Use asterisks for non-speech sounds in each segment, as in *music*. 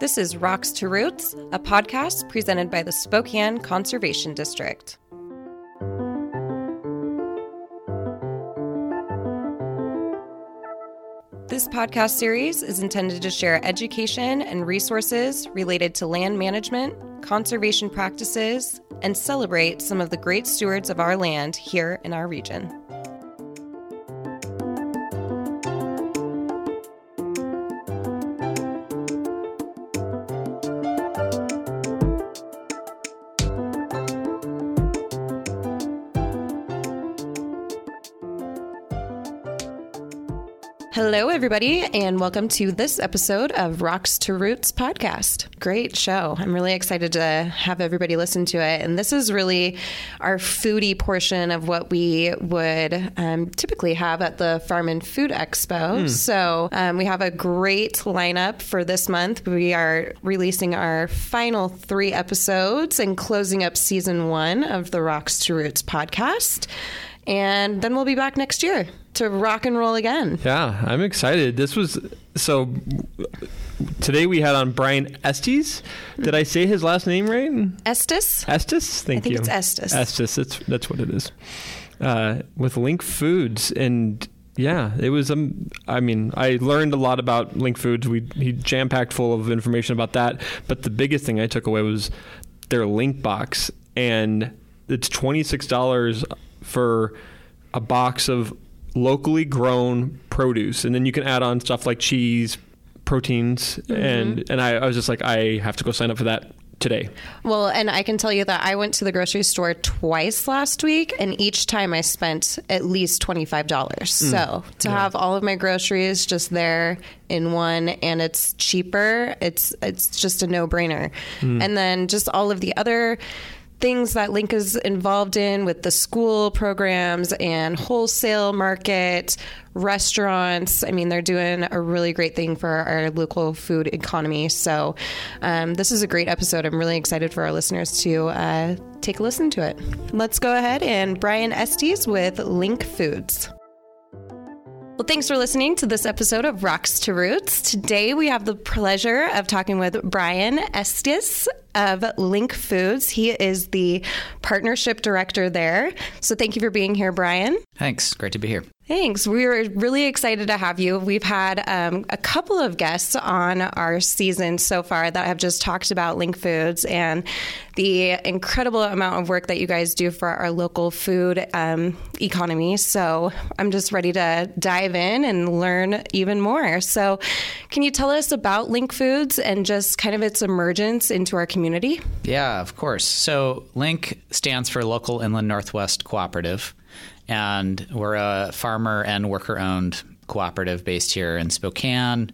This is Rocks to Roots, a podcast presented by the Spokane Conservation District. This podcast series is intended to share education and resources related to land management, conservation practices, and celebrate some of the great stewards of our land here in our region. Hello, everybody, and welcome to this episode of Rocks to Roots podcast. Great show. I'm really excited to have everybody listen to it. And this is really our foodie portion of what we would um, typically have at the Farm and Food Expo. Mm. So um, we have a great lineup for this month. We are releasing our final three episodes and closing up season one of the Rocks to Roots podcast. And then we'll be back next year to rock and roll again. Yeah, I'm excited. This was so. Today we had on Brian Estes. Did I say his last name right? Estes. Estes. Thank you. I think you. it's Estes. Estes. That's that's what it is. Uh, with LINC Foods and. Yeah, it was. Um, I mean, I learned a lot about LINC Foods. We he jam packed full of information about that. But the biggest thing I took away was their LINC box, and it's twenty six dollars for a box of locally grown produce, and then you can add on stuff like cheese, proteins, mm-hmm. and and I, I was just like, I have to go sign up for that today. Well, and I can tell you that I went to the grocery store twice last week, and each time I spent at least $25. Mm. So to yeah. have all of my groceries just there in one and it's cheaper, it's it's just a no-brainer. Mm. And then just all of the other things that LINC is involved in with the school programs and wholesale market, restaurants. I mean, they're doing a really great thing for our local food economy. So, um, this is a great episode. I'm really excited for our listeners to uh, take a listen to it. Let's go ahead and Brian Estes with LINC Foods. Thanks for listening to this episode of Rocks to Roots. Today we have the pleasure of talking with Brian Estes of LINC Foods. He is the partnership director there. So thank you for being here, Brian. Thanks. Great to be here. Thanks. We are really excited to have you. We've had um, a couple of guests on our season so far that have just talked about LINC Foods and the incredible amount of work that you guys do for our local food um, economy. So I'm just ready to dive in and learn even more. So, can you tell us about LINC Foods and just kind of its emergence into our community? Yeah, of course. So, LINC stands for Local Inland Northwest Cooperative and we're a farmer and worker owned cooperative based here in Spokane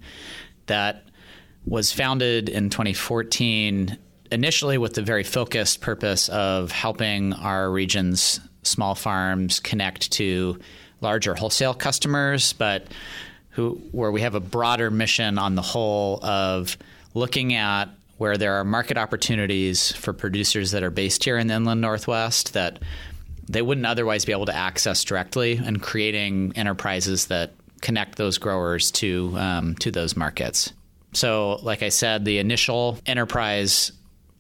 that was founded in 2014 initially with the very focused purpose of helping our region's small farms connect to larger wholesale customers, but who where we have a broader mission on the whole of looking at where there are market opportunities for producers that are based here in the inland northwest that they wouldn't otherwise be able to access directly and creating enterprises that connect those growers to um, to those markets. So, like I said, the initial enterprise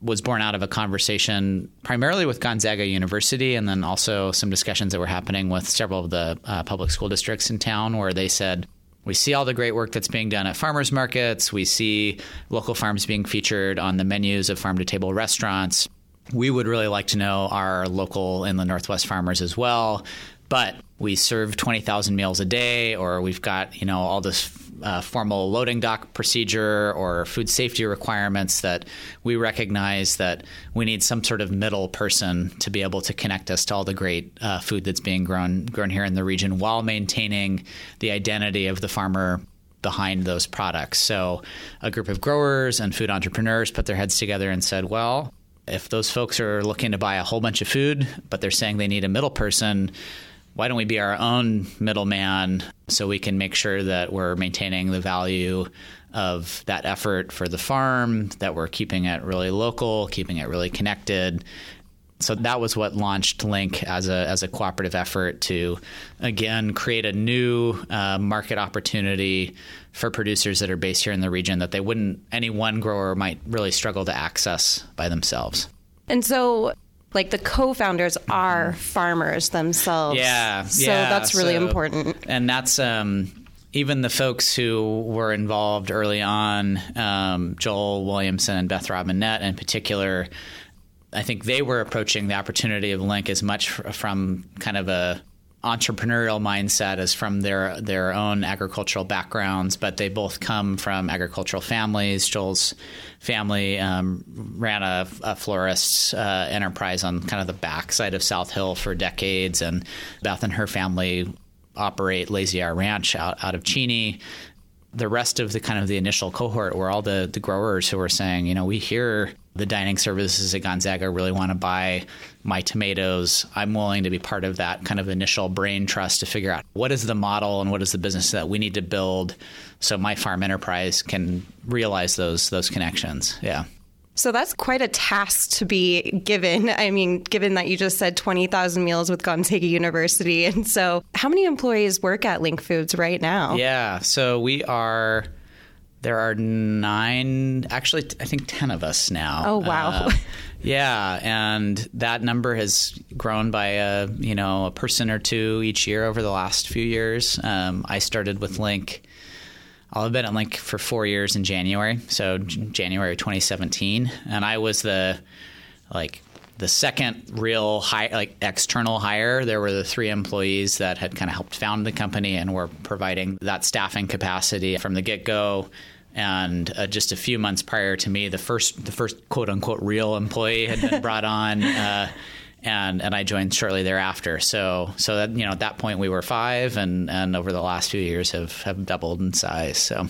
was born out of a conversation primarily with Gonzaga University, and then also some discussions that were happening with several of the uh, public school districts in town, where they said. We see all the great work that's being done at farmers markets. We see local farms being featured on the menus of farm to table restaurants we would really like to know our local inland Northwest farmers as well. But we serve 20,000 meals a day, or we've got, you know, all this uh, formal loading dock procedure or food safety requirements that we recognize that we need some sort of middle person to be able to connect us to all the great uh, food that's being grown grown here in the region while maintaining the identity of the farmer behind those products. So, a group of growers and food entrepreneurs put their heads together and said, well, if those folks are looking to buy a whole bunch of food, but they're saying they need a middle person, why don't we be our own middleman so we can make sure that we're maintaining the value of that effort for the farm, that we're keeping it really local, keeping it really connected, so that was what launched LINC as a as a cooperative effort to again create a new uh, market opportunity for producers that are based here in the region that they wouldn't any one grower might really struggle to access by themselves. And so like the co-founders are farmers themselves. Yeah, So yeah, that's really so- important. and that's um, even the folks who were involved early on, um, Joel Williamson and Beth Robinette in particular. I think they were approaching the opportunity of LINC as much fr- from kind of a entrepreneurial mindset as from their their own agricultural backgrounds, but they both come from agricultural families. Joel's family um, ran a, a florist uh, enterprise on kind of the backside of South Hill for decades, and Beth and her family operate Lazy R Ranch out, out of Cheney the rest of the kind of the initial cohort were all the, the growers who were saying, you know, we hear the dining services at Gonzaga really want to buy my tomatoes. I'm willing to be part of that kind of initial brain trust to figure out what is the model and what is the business that we need to build so my farm enterprise can realize those those connections. Yeah. So that's quite a task to be given. I mean, given that you just said 20,000 meals with Gonzaga University. And so, how many employees work at LINC Foods right now? Yeah. So we are. There are nine, actually, I think ten of us now. Oh, wow. Uh, yeah, and that number has grown by a you know a person or two each year over the last few years. Um, I started with LINC. I'll have been at LINC for four years in January, so January 2017, and I was the like the second real like external hire. There were the three employees that had kind of helped found the company and were providing that staffing capacity from the get go. And uh, just a few months prior to me, the first the first quote unquote real employee had been brought on. Uh, and and I joined shortly thereafter. So so that you know at that point we were five, and and over the last few years have have doubled in size. So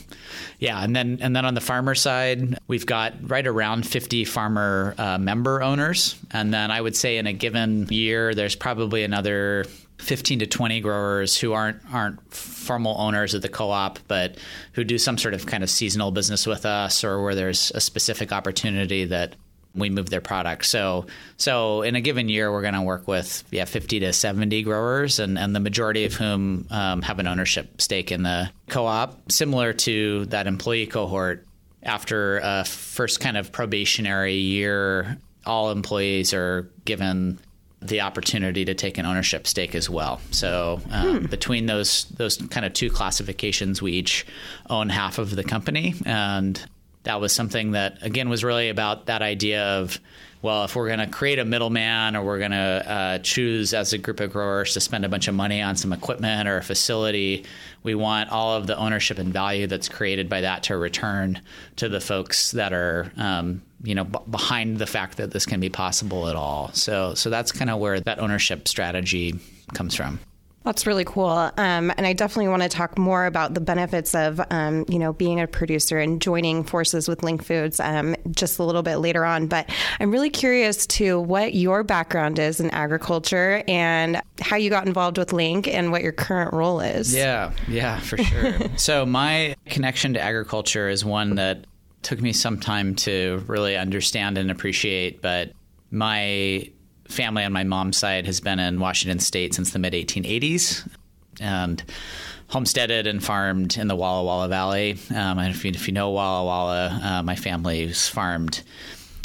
yeah, and then and then on the farmer side, we've got right around fifty farmer uh, member owners, and then I would say in a given year there's probably another. 15 to 20 growers who aren't aren't formal owners of the co-op but who do some sort of kind of seasonal business with us or where there's a specific opportunity that we move their product. So so in a given year, we're going to work with yeah 50 to 70 growers, and, and the majority of whom um, have an ownership stake in the co-op, similar to that employee cohort. After a first kind of probationary year, all employees are given the opportunity to take an ownership stake as well. So um, between those those kind of two classifications, we each own half of the company, and that was something that again was really about that idea of well if we're going to create a middleman or we're going to uh, choose as a group of growers to spend a bunch of money on some equipment or a facility we want all of the ownership and value that's created by that to return to the folks that are um, you know b- behind the fact that this can be possible at all. So so that's kind of where that ownership strategy comes from That's really cool. Um, and I definitely want to talk more about the benefits of, um, you know, being a producer and joining forces with LINC Foods um, just a little bit later on. But I'm really curious to what your background is in agriculture and how you got involved with LINC and what your current role is. Yeah, yeah, for sure. *laughs* so my connection to agriculture is one that took me some time to really understand and appreciate, but my family on my mom's side has been in Washington state since the mid 1880s and homesteaded and farmed in the Walla Walla Valley. Um, and if you, if you know Walla Walla, uh, my family's farmed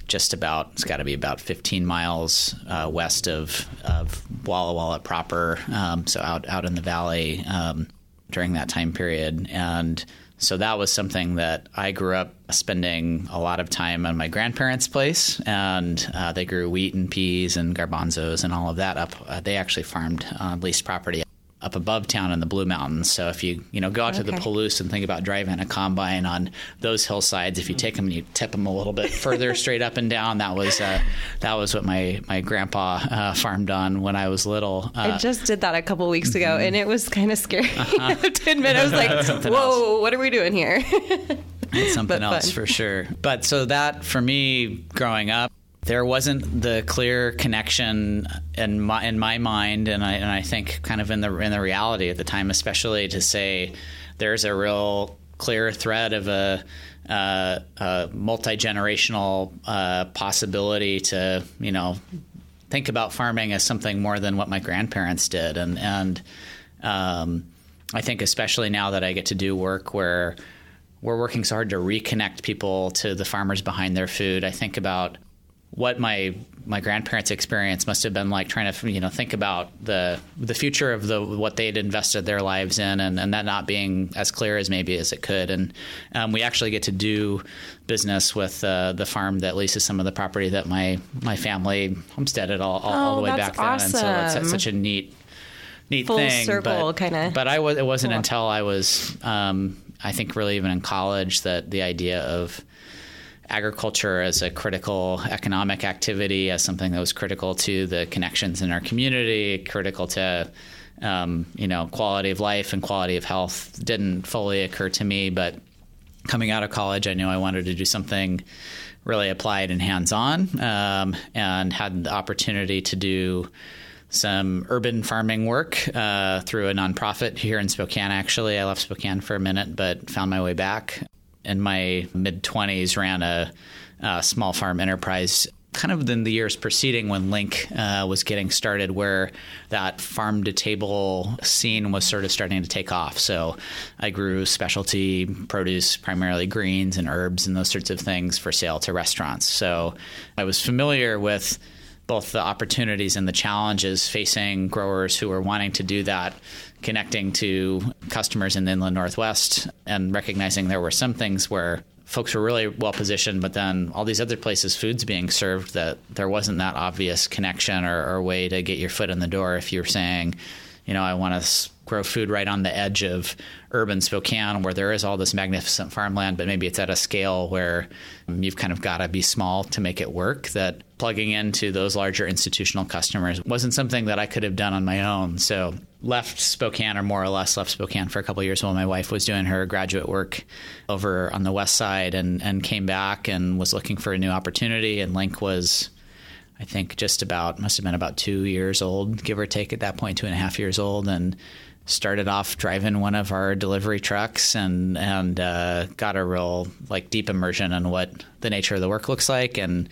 just about it's got to be about 15 miles uh, west of, of Walla Walla proper, um, so out out in the valley um, during that time period, and so that was something that I grew up spending a lot of time on my grandparents' place, and uh, they grew wheat and peas and garbanzos and all of that up. Uh, they actually farmed on leased property up above town in the Blue Mountains. So if you you know go out to the Okay. Palouse and think about driving a combine on those hillsides, if you take them and you tip them a little bit *laughs* further straight up and down, that was uh, that was what my my grandpa uh, farmed on when I was little. Uh, I just did that a couple weeks ago, and it was kind of scary. *laughs* Uh-huh. To *laughs* admit, I was like, "Whoa, what are we doing here?" Something but else fun. for sure. But so that for me growing up, there wasn't the clear connection in my in my mind, and I and I think kind of in the in the reality at the time, especially to say there's a real clear thread of a. Uh, a multi generational uh, possibility to, you know, think about farming as something more than what my grandparents did, and and um, I think especially now that I get to do work where we're working so hard to reconnect people to the farmers behind their food. I think about what my my grandparents' experience must have been like trying to you know think about the the future of the what they'd invested their lives in and, and that not being as clear as maybe as it could and um, we actually get to do business with uh, the farm that leases some of the property that my my family homesteaded all, all, oh, all the way back then awesome. and so it's such a neat neat Full thing circle kind of but I was it wasn't cool. until I was um, I think really even in college that the idea of agriculture as a critical economic activity, as something that was critical to the connections in our community, critical to um, you know quality of life and quality of health, didn't fully occur to me. But coming out of college, I knew I wanted to do something really applied and hands-on, um, and had the opportunity to do some urban farming work uh, through a nonprofit here in Spokane. Actually, I left Spokane for a minute, but found my way back. In my mid 20s, ran a, a, small farm enterprise. Kind of in the years preceding when LINC uh, was getting started, where that farm to table scene was sort of starting to take off. So I grew specialty produce, primarily greens and herbs and those sorts of things for sale to restaurants. So I was familiar with both the opportunities and the challenges facing growers who are wanting to do that, connecting to customers in the inland northwest, and recognizing there were some things where folks were really well positioned, but then all these other places, food's being served that there wasn't that obvious connection or, or way to get your foot in the door if you're saying, you know, I want to grow food right on the edge of urban Spokane where there is all this magnificent farmland, but maybe it's at a scale where you've kind of got to be small to make it work. That plugging into those larger institutional customers wasn't something that I could have done on my own. So left Spokane, or more or less left Spokane for a couple years while my wife was doing her graduate work over on the west side, and and came back and was looking for a new opportunity. And LINC was. I think just about must have been about two years old, give or take at that point, two and a half years old, and started off driving one of our delivery trucks and and uh, got a real like deep immersion in what the nature of the work looks like. And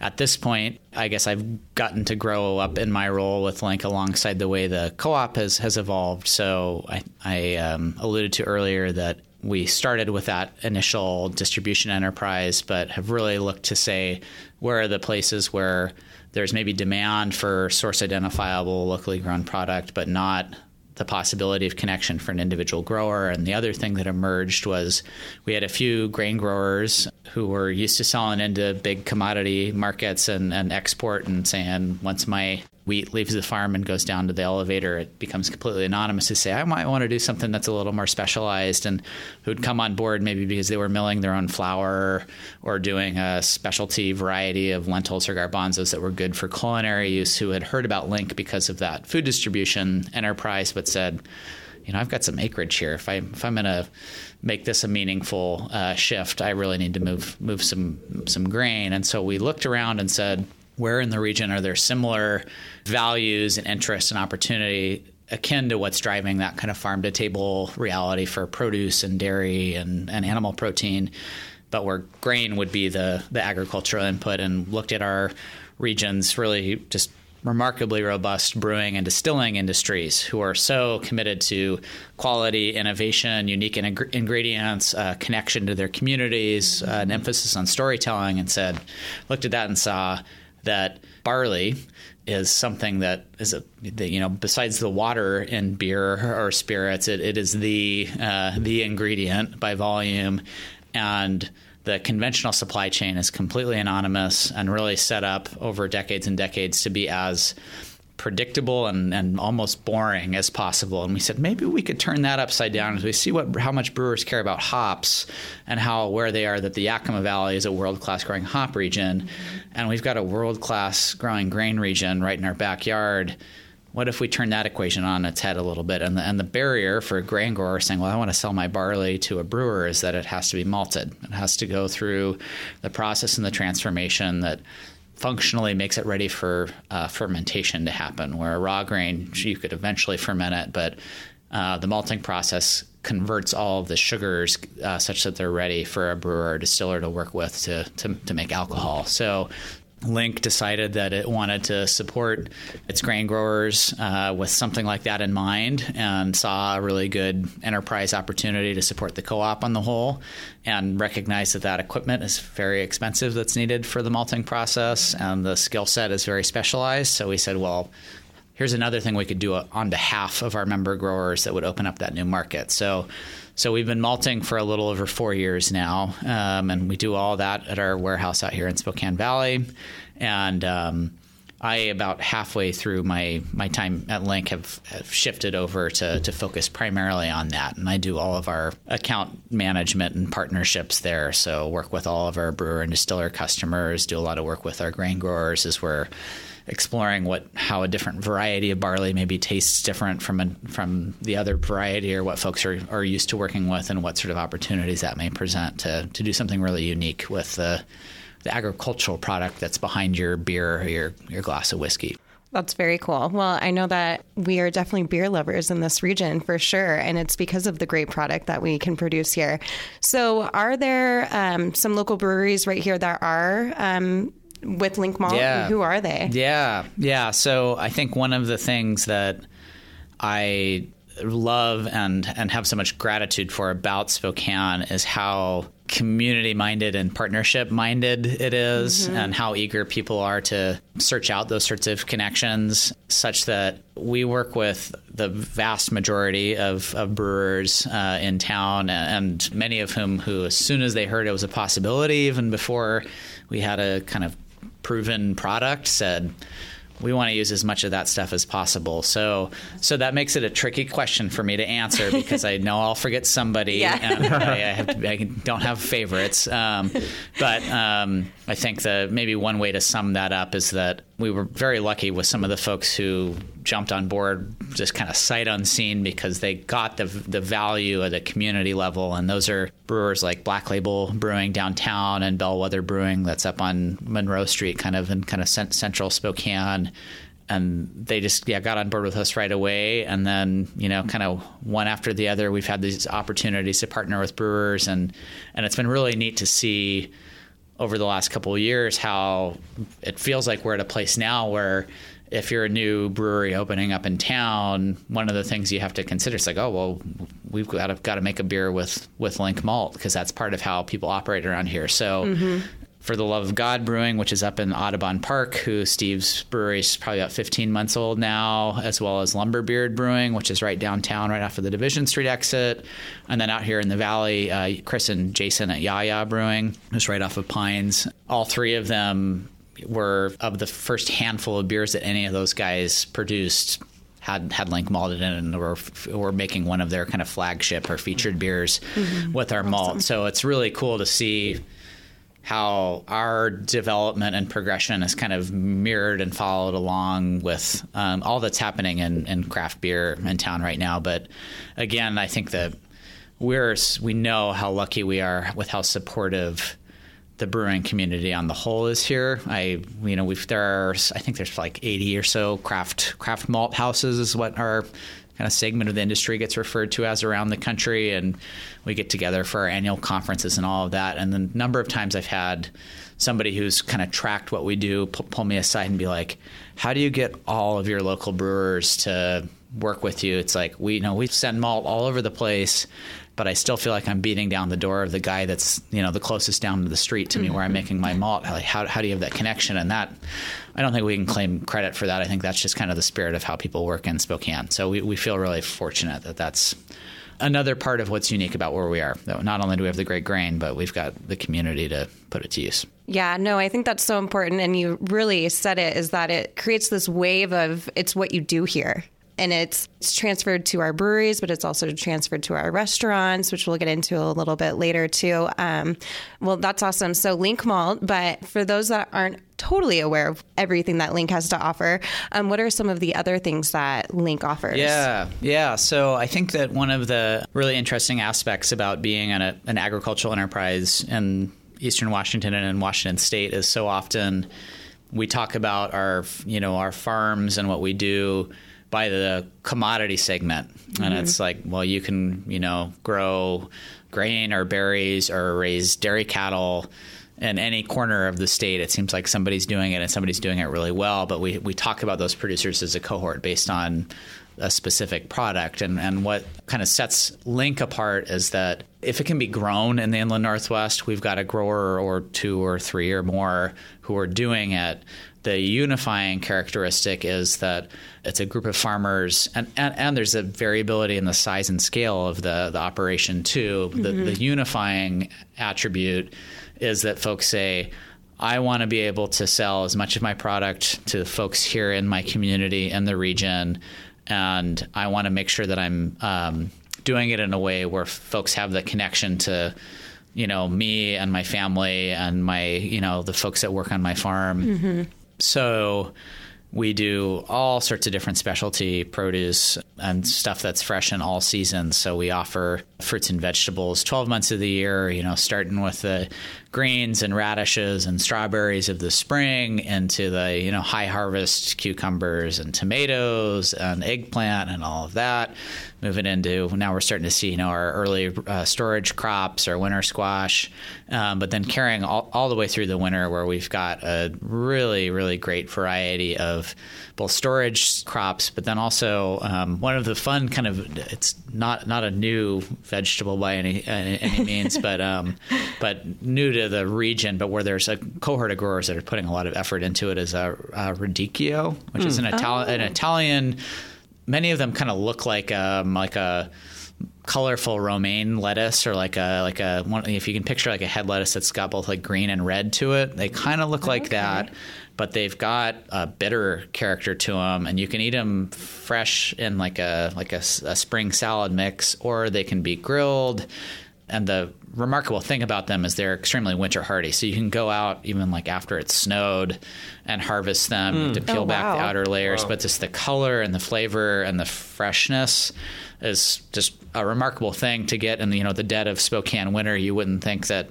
at this point, I guess I've gotten to grow up in my role with LINC alongside the way the co-op has has evolved. So I, I um, alluded to earlier that we started with that initial distribution enterprise, but have really looked to say where are the places where there's maybe demand for source identifiable locally grown product, but not the possibility of connection for an individual grower. And the other thing that emerged was we had a few grain growers who were used to selling into big commodity markets and, and export and saying, once my wheat leaves the farm and goes down to the elevator, it becomes completely anonymous to say, I might want to do something that's a little more specialized and who'd come on board maybe because they were milling their own flour or doing a specialty variety of lentils or garbanzos that were good for culinary use who had heard about LINC because of that food distribution enterprise, but said, you know, I've got some acreage here. If I if I'm going to make this a meaningful uh, shift, I really need to move move some some grain. And so we looked around and said, where in the region are there similar values and interests and opportunity akin to what's driving that kind of farm to table reality for produce and dairy and, and animal protein, but where grain would be the, the agricultural input and looked at our regions really just remarkably robust brewing and distilling industries who are so committed to quality, innovation, unique in- ingredients, uh, connection to their communities, uh, an emphasis on storytelling, and said, looked at that and saw that barley is something that is a you know besides the water in beer or spirits, it, it is the uh, the ingredient by volume, and the conventional supply chain is completely anonymous and really set up over decades and decades to be as predictable and, and almost boring as possible. And we said maybe we could turn that upside down as we see what how much brewers care about hops and how aware they are that the Yakima Valley is a world class growing hop region, and we've got a world class growing grain region right in our backyard. What if we turn that equation on its head a little bit? And the, and the barrier for a grain grower saying, well, I want to sell my barley to a brewer is that it has to be malted. It has to go through the process and the transformation that functionally makes it ready for uh, fermentation to happen. Where a raw grain, you could eventually ferment it, but uh, the malting process converts all of the sugars uh, such that they're ready for a brewer or distiller to work with to, to, to make alcohol. So LINC decided that it wanted to support its grain growers uh, with something like that in mind and saw a really good enterprise opportunity to support the co op on the whole and recognized that that equipment is very expensive that's needed for the malting process and the skill set is very specialized. So we said, well, here's another thing we could do on behalf of our member growers that would open up that new market. So so we've been malting for a little over four years now, um, and we do all that at our warehouse out here in Spokane Valley. And um, I, about halfway through my, my time at LINC, have, have, shifted over to, to focus primarily on that. And I do all of our account management and partnerships there. So work with all of our brewer and distiller customers, do a lot of work with our grain growers as we're exploring what how a different variety of barley maybe tastes different from a, from the other variety or what folks are, are used to working with and what sort of opportunities that may present to, to do something really unique with the, the agricultural product that's behind your beer or your, your glass of whiskey. That's very cool. Well, I know that we are definitely beer lovers in this region for sure, and it's because of the great product that we can produce here. So, are there um, some local breweries right here that are um, with LINC Malt? Yeah. Who are they? Yeah, yeah. So I think one of the things that I love and and have so much gratitude for about Spokane is how community minded and partnership minded it is, mm-hmm. and how eager people are to search out those sorts of connections such that we work with the vast majority of, of brewers uh, in town and many of whom who as soon as they heard it was a possibility even before we had a kind of proven product said we want to use as much of that stuff as possible. So, so that makes it a tricky question for me to answer *laughs* because I know I'll forget somebody, yeah. and I, I, have to, I, don't have favorites. Um, but um, I think that maybe one way to sum that up is that we were very lucky with some of the folks who jumped on board just kind of sight unseen because they got the the value at the community level, and those are brewers like Black Label Brewing downtown and Bellwether Brewing that's up on Monroe Street, kind of in kind of central Spokane. And they just yeah got on board with us right away, and then you know kind of one after the other, we've had these opportunities to partner with brewers, and and it's been really neat to see over the last couple of years how it feels like we're at a place now where if you're a new brewery opening up in town, one of the things you have to consider is like, oh well, we've got to got to make a beer with with LINC Malt because that's part of how people operate around here. So. Mm-hmm. For the Love of God Brewing, which is up in Audubon Park, who Steve's brewery is probably about 15 months old now, as well as Lumberbeard Brewing, which is right downtown, right off of the Division Street exit. And then out here in the valley, uh, Chris and Jason at Yaya Brewing, who's right off of Pines. All three of them were of the first handful of beers that any of those guys produced had had LINC malted in and we're, we're making one of their kind of flagship or featured beers mm-hmm. with our malt. So it's really cool to see how our development and progression is kind of mirrored and followed along with um, all that's happening in, in craft beer in town right now. But again, I think that we're we know how lucky we are with how supportive the brewing community on the whole is here. I, you know, we've there are I think there's like 80 or so craft craft malt houses is what our kind of segment of the industry gets referred to as around the country, and we get together for our annual conferences and all of that. And the number of times I've had somebody who's kind of tracked what we do pull, me aside and be like, "How do you get all of your local brewers to?" work with you. It's like we you know we send malt all over the place but I still feel like I'm beating down the door of the guy that's you know the closest down to the street to me mm-hmm. where I'm making my malt. Like how how do you have that connection? And that I don't think we can claim credit for that. I think that's just kind of the spirit of how people work in Spokane. So we we feel really fortunate that that's another part of what's unique about where we are. Not only do we have the great grain, but we've got the community to put it to use. Yeah, no, I think that's so important. And you really said it is that it creates this wave of it's what you do here and it's, it's transferred to our breweries, but it's also transferred to our restaurants, which we'll get into a little bit later too. Um, well, that's awesome. So LINC Malt, but for those that aren't totally aware of everything that LINC has to offer, um, what are some of the other things that LINC offers? Yeah, yeah. So I think that one of the really interesting aspects about being an, an agricultural enterprise in Eastern Washington and in Washington State is so often we talk about our you know our farms and what we do by the commodity segment. Mm-hmm. And it's like, well, you can, you know, grow grain or berries or raise dairy cattle in any corner of the state, it seems like somebody's doing it and somebody's doing it really well. But we, we talk about those producers as a cohort based on a specific product. And, and what kind of sets LINC apart is that if it can be grown in the inland Northwest, we've got a grower or two or three or more who are doing it. The unifying characteristic is that it's a group of farmers, and, and, and there's a variability in the size and scale of the, the operation too. Mm-hmm. The, the unifying attribute is that folks say, I want to be able to sell as much of my product to folks here in my community in the region, and I want to make sure that I'm um, doing it in a way where folks have the connection to, you know, me and my family and my, you know, the folks that work on my farm. Mm-hmm. So we do all sorts of different specialty produce and stuff that's fresh in all seasons. So we offer fruits and vegetables 12 months of the year, you know, starting with the greens and radishes and strawberries of the spring into the, you know, high harvest cucumbers and tomatoes and eggplant and all of that. Moving into now we're starting to see, you know, our early uh, storage crops, our winter squash, um, but then carrying all, all the way through the winter where we've got a really, really great variety of both storage crops, but then also um, one of the fun kind of it's not not a new vegetable by any any means, *laughs* but um, but new to the region, but where there's a cohort of growers that are putting a lot of effort into it is a, a radicchio, which mm. is an, hmm. Itali- oh. an Italian. Many of them kind of look like um, like a colorful romaine lettuce or like a like a one, if you can picture like a head lettuce that's got both like green and red to it they kind of look like okay. that but they've got a bitter character to them, and you can eat them fresh in like a like a, a spring salad mix, or they can be grilled. And the remarkable thing about them is they're extremely winter hardy. So you can go out even like after it's snowed and harvest them mm. to peel oh, back wow. the outer layers. Wow. But just the color and the flavor and the freshness is just a remarkable thing to get in the you know the dead of Spokane winter. You wouldn't think that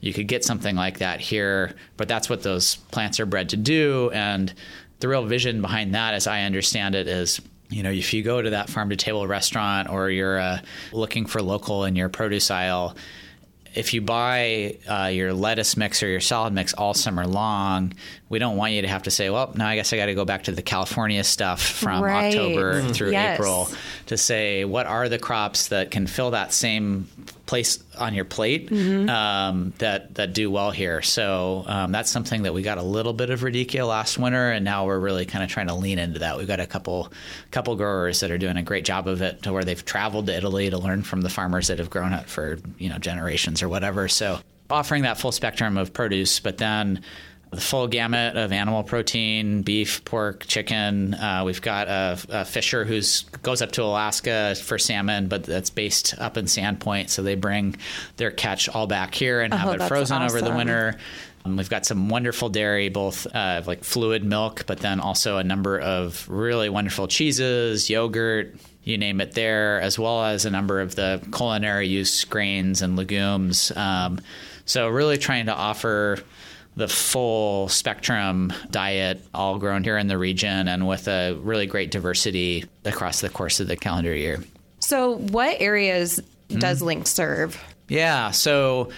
you could get something like that here, but that's what those plants are bred to do. And the real vision behind that, as I understand it, is you know, if you go to that farm to table restaurant or you're uh, looking for local in your produce aisle, if you buy uh, your lettuce mix or your salad mix all summer long, we don't want you to have to say, well, now I guess I got to go back to the California stuff from right. October mm-hmm. through yes. April to say what are the crops that can fill that same place on your plate mm-hmm. um, that that do well here. So um, that's something that we got a little bit of radicchio last winter, and now we're really kind of trying to lean into that. We've got a couple couple growers that are doing a great job of it, to where they've traveled to Italy to learn from the farmers that have grown it for you know generations or whatever. So offering that full spectrum of produce, but then the full gamut of animal protein beef pork chicken. Uh, we've got a, a, fisher who's goes up to alaska for salmon but that's based up in sandpoint so they bring their catch all back here and have oh, it frozen awesome. over the winter. Um, we've got some wonderful dairy both uh, like fluid milk but then also a number of really wonderful cheeses yogurt you name it there as well as a number of the culinary use grains and legumes. Um, so really trying to offer the full spectrum diet, all grown here in the region and with a really great diversity across the course of the calendar year. So, what areas does LINC serve? Yeah, so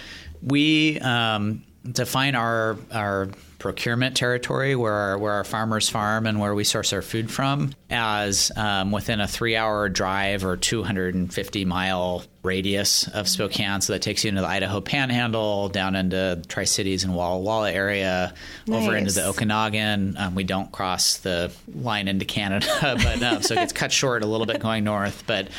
we um, define our our procurement territory where our, where our farmers farm and where we source our food from as um, within a three hour drive or 250 mile radius of Spokane. So that takes you into the Idaho Panhandle, down into Tri Cities and Walla Walla area, nice. over into the Okanagan. Um, we don't cross the line into Canada, *laughs* but uh, so it gets cut short a little bit going north. But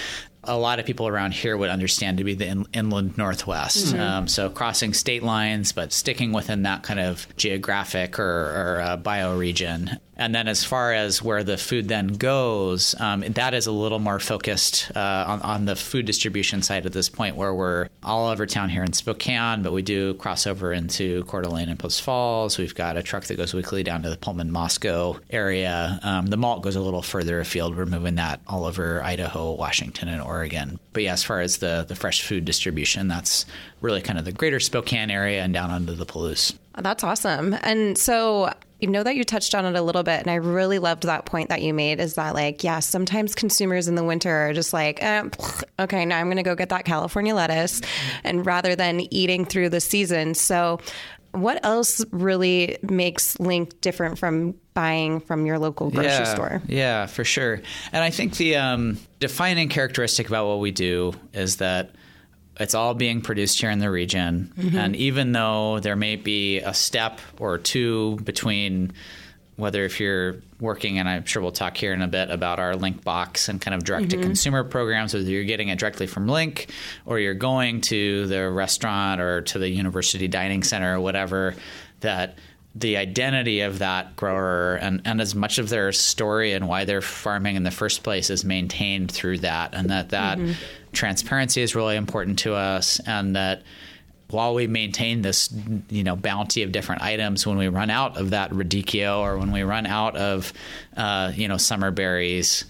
a lot of people around here would understand to be the in, inland northwest. Mm-hmm. Um, so crossing state lines, but sticking within that kind of geographic or, or uh, bioregion. And then as far as where the food then goes, um, that is a little more focused uh, on, on, the food distribution side at this point, where we're all over town here in Spokane, but we do cross over into Coeur d'Alene and Post Falls. We've got a truck that goes weekly down to the Pullman Moscow area. Um, the malt goes a little further afield. We're moving that all over Idaho, Washington, and Oregon. But yeah, as far as the, the fresh food distribution, that's really kind of the greater Spokane area and down under the Palouse. That's awesome. And so you know that you touched on it a little bit and i really loved that point that you made is that like yeah sometimes consumers in the winter are just like eh, okay now i'm going to go get that california lettuce and rather than eating through the season so What else really makes LINC different from buying from your local grocery yeah, store? Yeah, for sure. And I think the um, defining characteristic about what we do is that it's all being produced here in the region. Mm-hmm. And even though there may be a step or two between whether if you're working, and I'm sure we'll talk here in a bit about our LINC box and kind of direct to consumer mm-hmm. programs, whether you're getting it directly from LINC or you're going to the restaurant or to the university dining center or whatever, that the identity of that grower and, and as much of their story and why they're farming in the first place is maintained through that and that that mm-hmm. transparency is really important to us and that while we maintain this you know bounty of different items when we run out of that radicchio or when we run out of uh, you know summer berries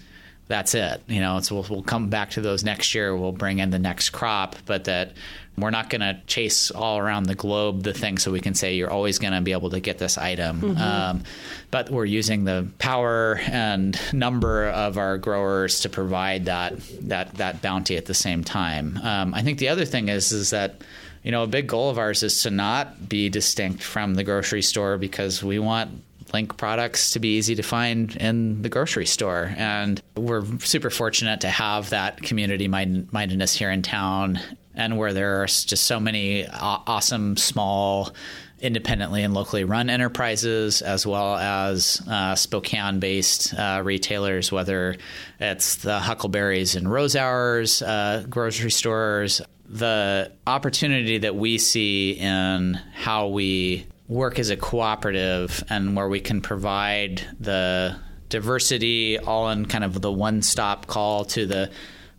that's it you know so we'll, we'll come back to those next year we'll bring in the next crop but that we're not going to chase all around the globe the thing so we can say you're always going to be able to get this item. Mm-hmm. Um, but we're using the power and number of our growers to provide that that that bounty at the same time. Um, I think the other thing is is that you know a big goal of ours is to not be distinct from the grocery store because we want LINC products to be easy to find in the grocery store. And we're super fortunate to have that community mindedness here in town and where there are just so many awesome small independently and locally run enterprises as well as uh, Spokane based uh, retailers, whether it's the Huckleberries and Rosauers uh, grocery stores. The opportunity that we see in how we work as a cooperative and where we can provide the diversity all in kind of the one stop call to the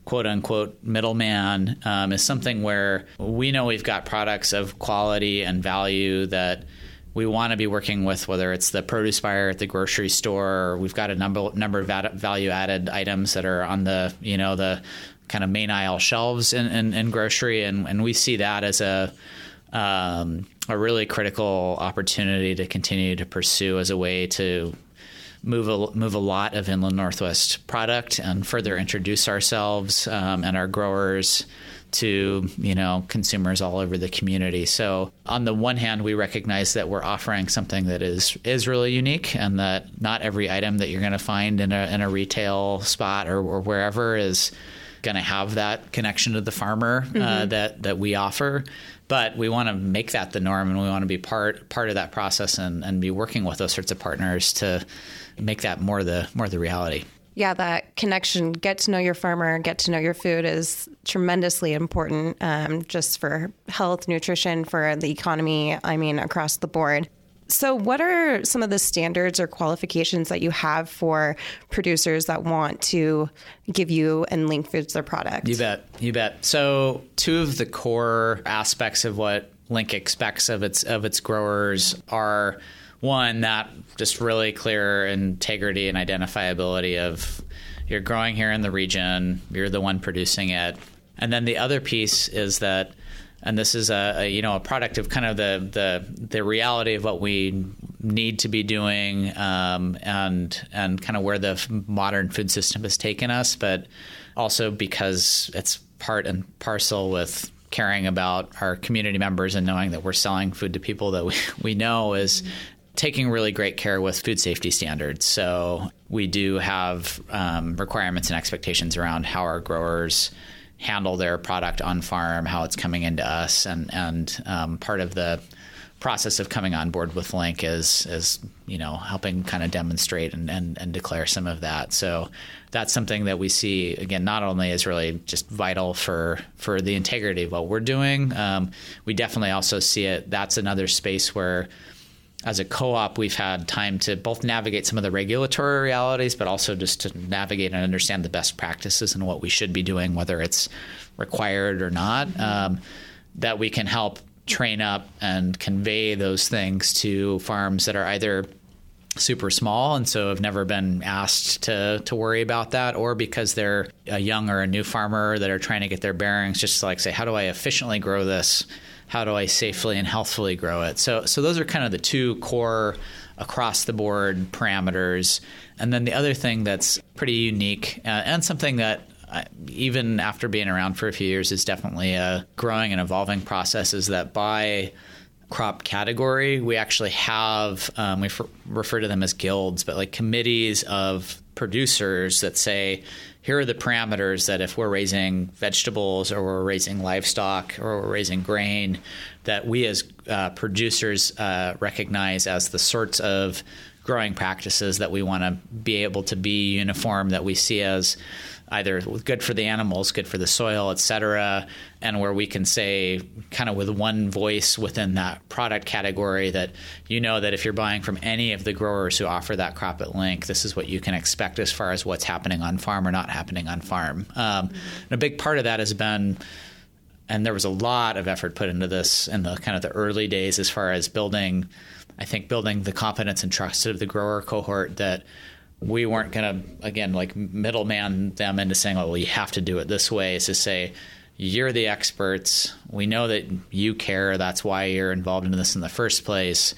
quote unquote middleman um, is something where we know we've got products of quality and value that we want to be working with, whether it's the produce buyer at the grocery store, we've got a number number of value added items that are on the you know the kind of main aisle shelves in, in, in grocery, and, and we see that as a um, a really critical opportunity to continue to pursue as a way to move a, move a lot of Inland Northwest product and further introduce ourselves um, and our growers to you know consumers all over the community. So on the one hand, we recognize that we're offering something that is is really unique, and that not every item that you're going to find in a in a retail spot or, or wherever is going to have that connection to the farmer uh, mm-hmm. uh, that that we offer. But we want to make that the norm, and we want to be part part of that process, and, and be working with those sorts of partners to make that more the more the reality. Yeah, that connection, get to know your farmer, get to know your food is tremendously important um, just for health, nutrition, for the economy, I mean, across the board. So, what are some of the standards or qualifications that you have for producers that want to give you and LINC Foods their product? You bet. You bet. So, two of the core aspects of what LINC expects of its of its growers are one that just really clear integrity and identifiability of you're growing here in the region, you're the one producing it. And then the other piece is that and this is a, a, you know a product of kind of the the the reality of what we need to be doing um, and and kind of where the modern food system has taken us, but also because it's part and parcel with caring about our community members and knowing that we're selling food to people that we, we know is taking really great care with food safety standards. So we do have um, requirements and expectations around how our growers handle their product on farm, how it's coming into us, and and um, part of the process of coming on board with LINC is is you know helping kind of demonstrate and, and, and declare some of that. So that's something that we see again not only is really just vital for for the integrity of what we're doing. Um, we definitely also see it. That's another space where as a co-op we've had time to both navigate some of the regulatory realities but also just to navigate and understand the best practices and what we should be doing whether it's required or not um, that we can help train up and convey those things to farms that are either super small and so have never been asked to to worry about that or because they're a young or a new farmer that are trying to get their bearings just like say how do I efficiently grow this how do I safely and healthfully grow it? So, so those are kind of the two core across the board parameters. And then the other thing that's pretty unique uh, and something that I, even after being around for a few years is definitely a growing and evolving process is that by crop category, we actually have, um, we refer to them as guilds, but like committees of producers that say, here are the parameters that if we're raising vegetables or we're raising livestock or we're raising grain, that we as uh, producers uh, recognize as the sorts of growing practices that we want to be able to be uniform, that we see as either good for the animals, good for the soil, et cetera, and where we can say, kind of with one voice within that product category, that you know that if you're buying from any of the growers who offer that crop at LINC, this is what you can expect as far as what's happening on farm or not happening on farm. Um, and a big part of that has been and there was a lot of effort put into this in the kind of the early days as far as building I think building the confidence and trust of the grower cohort that we weren't going to again like middleman them into saying, "Oh, well, you have to do it this way." Is to say, "You're the experts. We know that you care. That's why you're involved in this in the first place.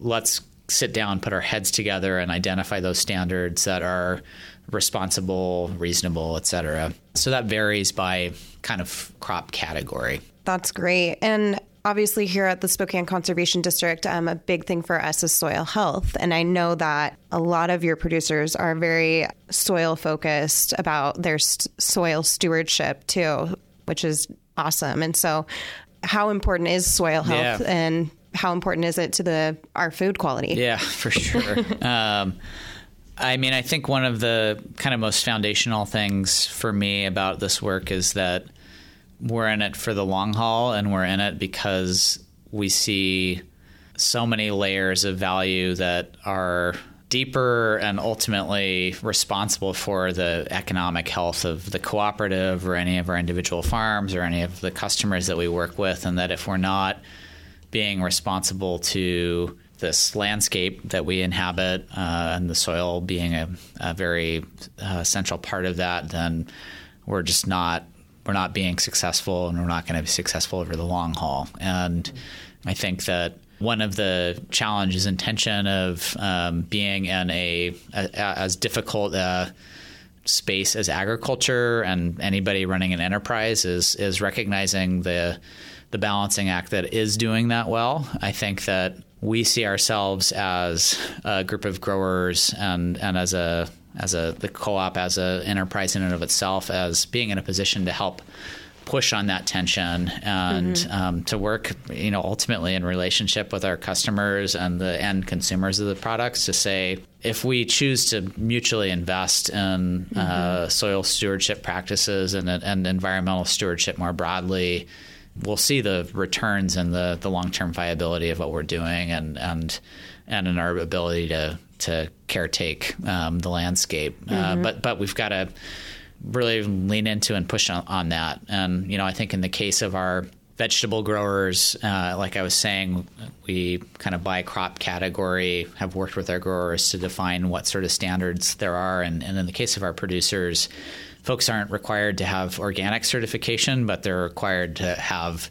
Let's sit down, put our heads together, and identify those standards that are responsible, reasonable, et cetera." So that varies by kind of crop category. That's great. And obviously here at the Spokane Conservation District, um, a big thing for us is soil health. And I know that a lot of your producers are very soil focused about their st- soil stewardship too, which is awesome. And so, how important is soil health yeah. and how important is it to the our food quality? Yeah, *laughs* for sure. um, I mean, I think one of the kind of most foundational things for me about this work is that we're in it for the long haul and we're in it because we see so many layers of value that are deeper and ultimately responsible for the economic health of the cooperative or any of our individual farms or any of the customers that we work with and that if we're not being responsible to this landscape that we inhabit uh, and the soil being a, a very uh, central part of that, then we're just not we're not being successful and we're not going to be successful over the long haul. And I think that one of the challenges and tension of um, being in a, a, a as difficult a space as agriculture and anybody running an enterprise is is recognizing the the balancing act that is doing that well. I think that we see ourselves as a group of growers and and as a as a the co-op as an enterprise in and of itself as being in a position to help push on that tension and mm-hmm. um, to work you know ultimately in relationship with our customers and the end consumers of the products to say if we choose to mutually invest in uh, mm-hmm. uh, soil stewardship practices and, and environmental stewardship more broadly we'll see the returns and the, the long-term viability of what we're doing and and and in our ability to to caretake um, the landscape. Uh, mm-hmm. Uh, but but we've got to really lean into and push on, on, that. And you know, I think in the case of our vegetable growers, uh, like I was saying, we kind of by crop category have worked with our growers to define what sort of standards there are. And, and in the case of our producers, folks aren't required to have organic certification, but they're required to have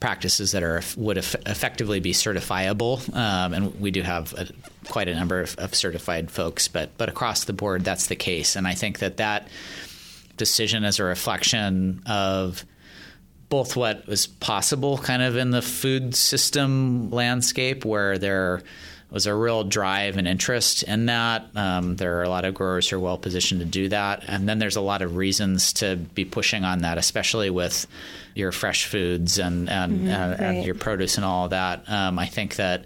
practices that are would effectively be certifiable, um, and we do have a, quite a number of, of, certified folks. But but across the board, that's the case, and I think that that decision is a reflection of both what was possible, kind of in the food system landscape, where there was a real drive and interest in that. Um, there are a lot of growers who are well positioned to do that, and then there's a lot of reasons to be pushing on that, especially with your fresh foods and and, mm-hmm, and, right. and your produce and all of that. Um, I think that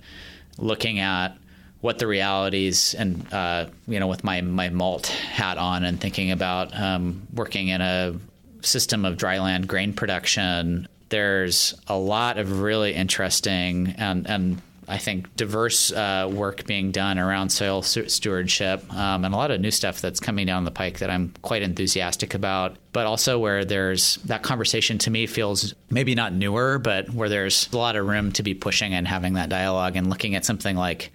looking at what the realities and uh, you know with my my malt hat on and thinking about um, working in a system of dryland grain production there's a lot of really interesting and and I think diverse uh, work being done around soil stewardship um, and a lot of new stuff that's coming down the pike that I'm quite enthusiastic about. But also where there's that conversation to me feels maybe not newer, but where there's a lot of room to be pushing and having that dialogue and looking at something like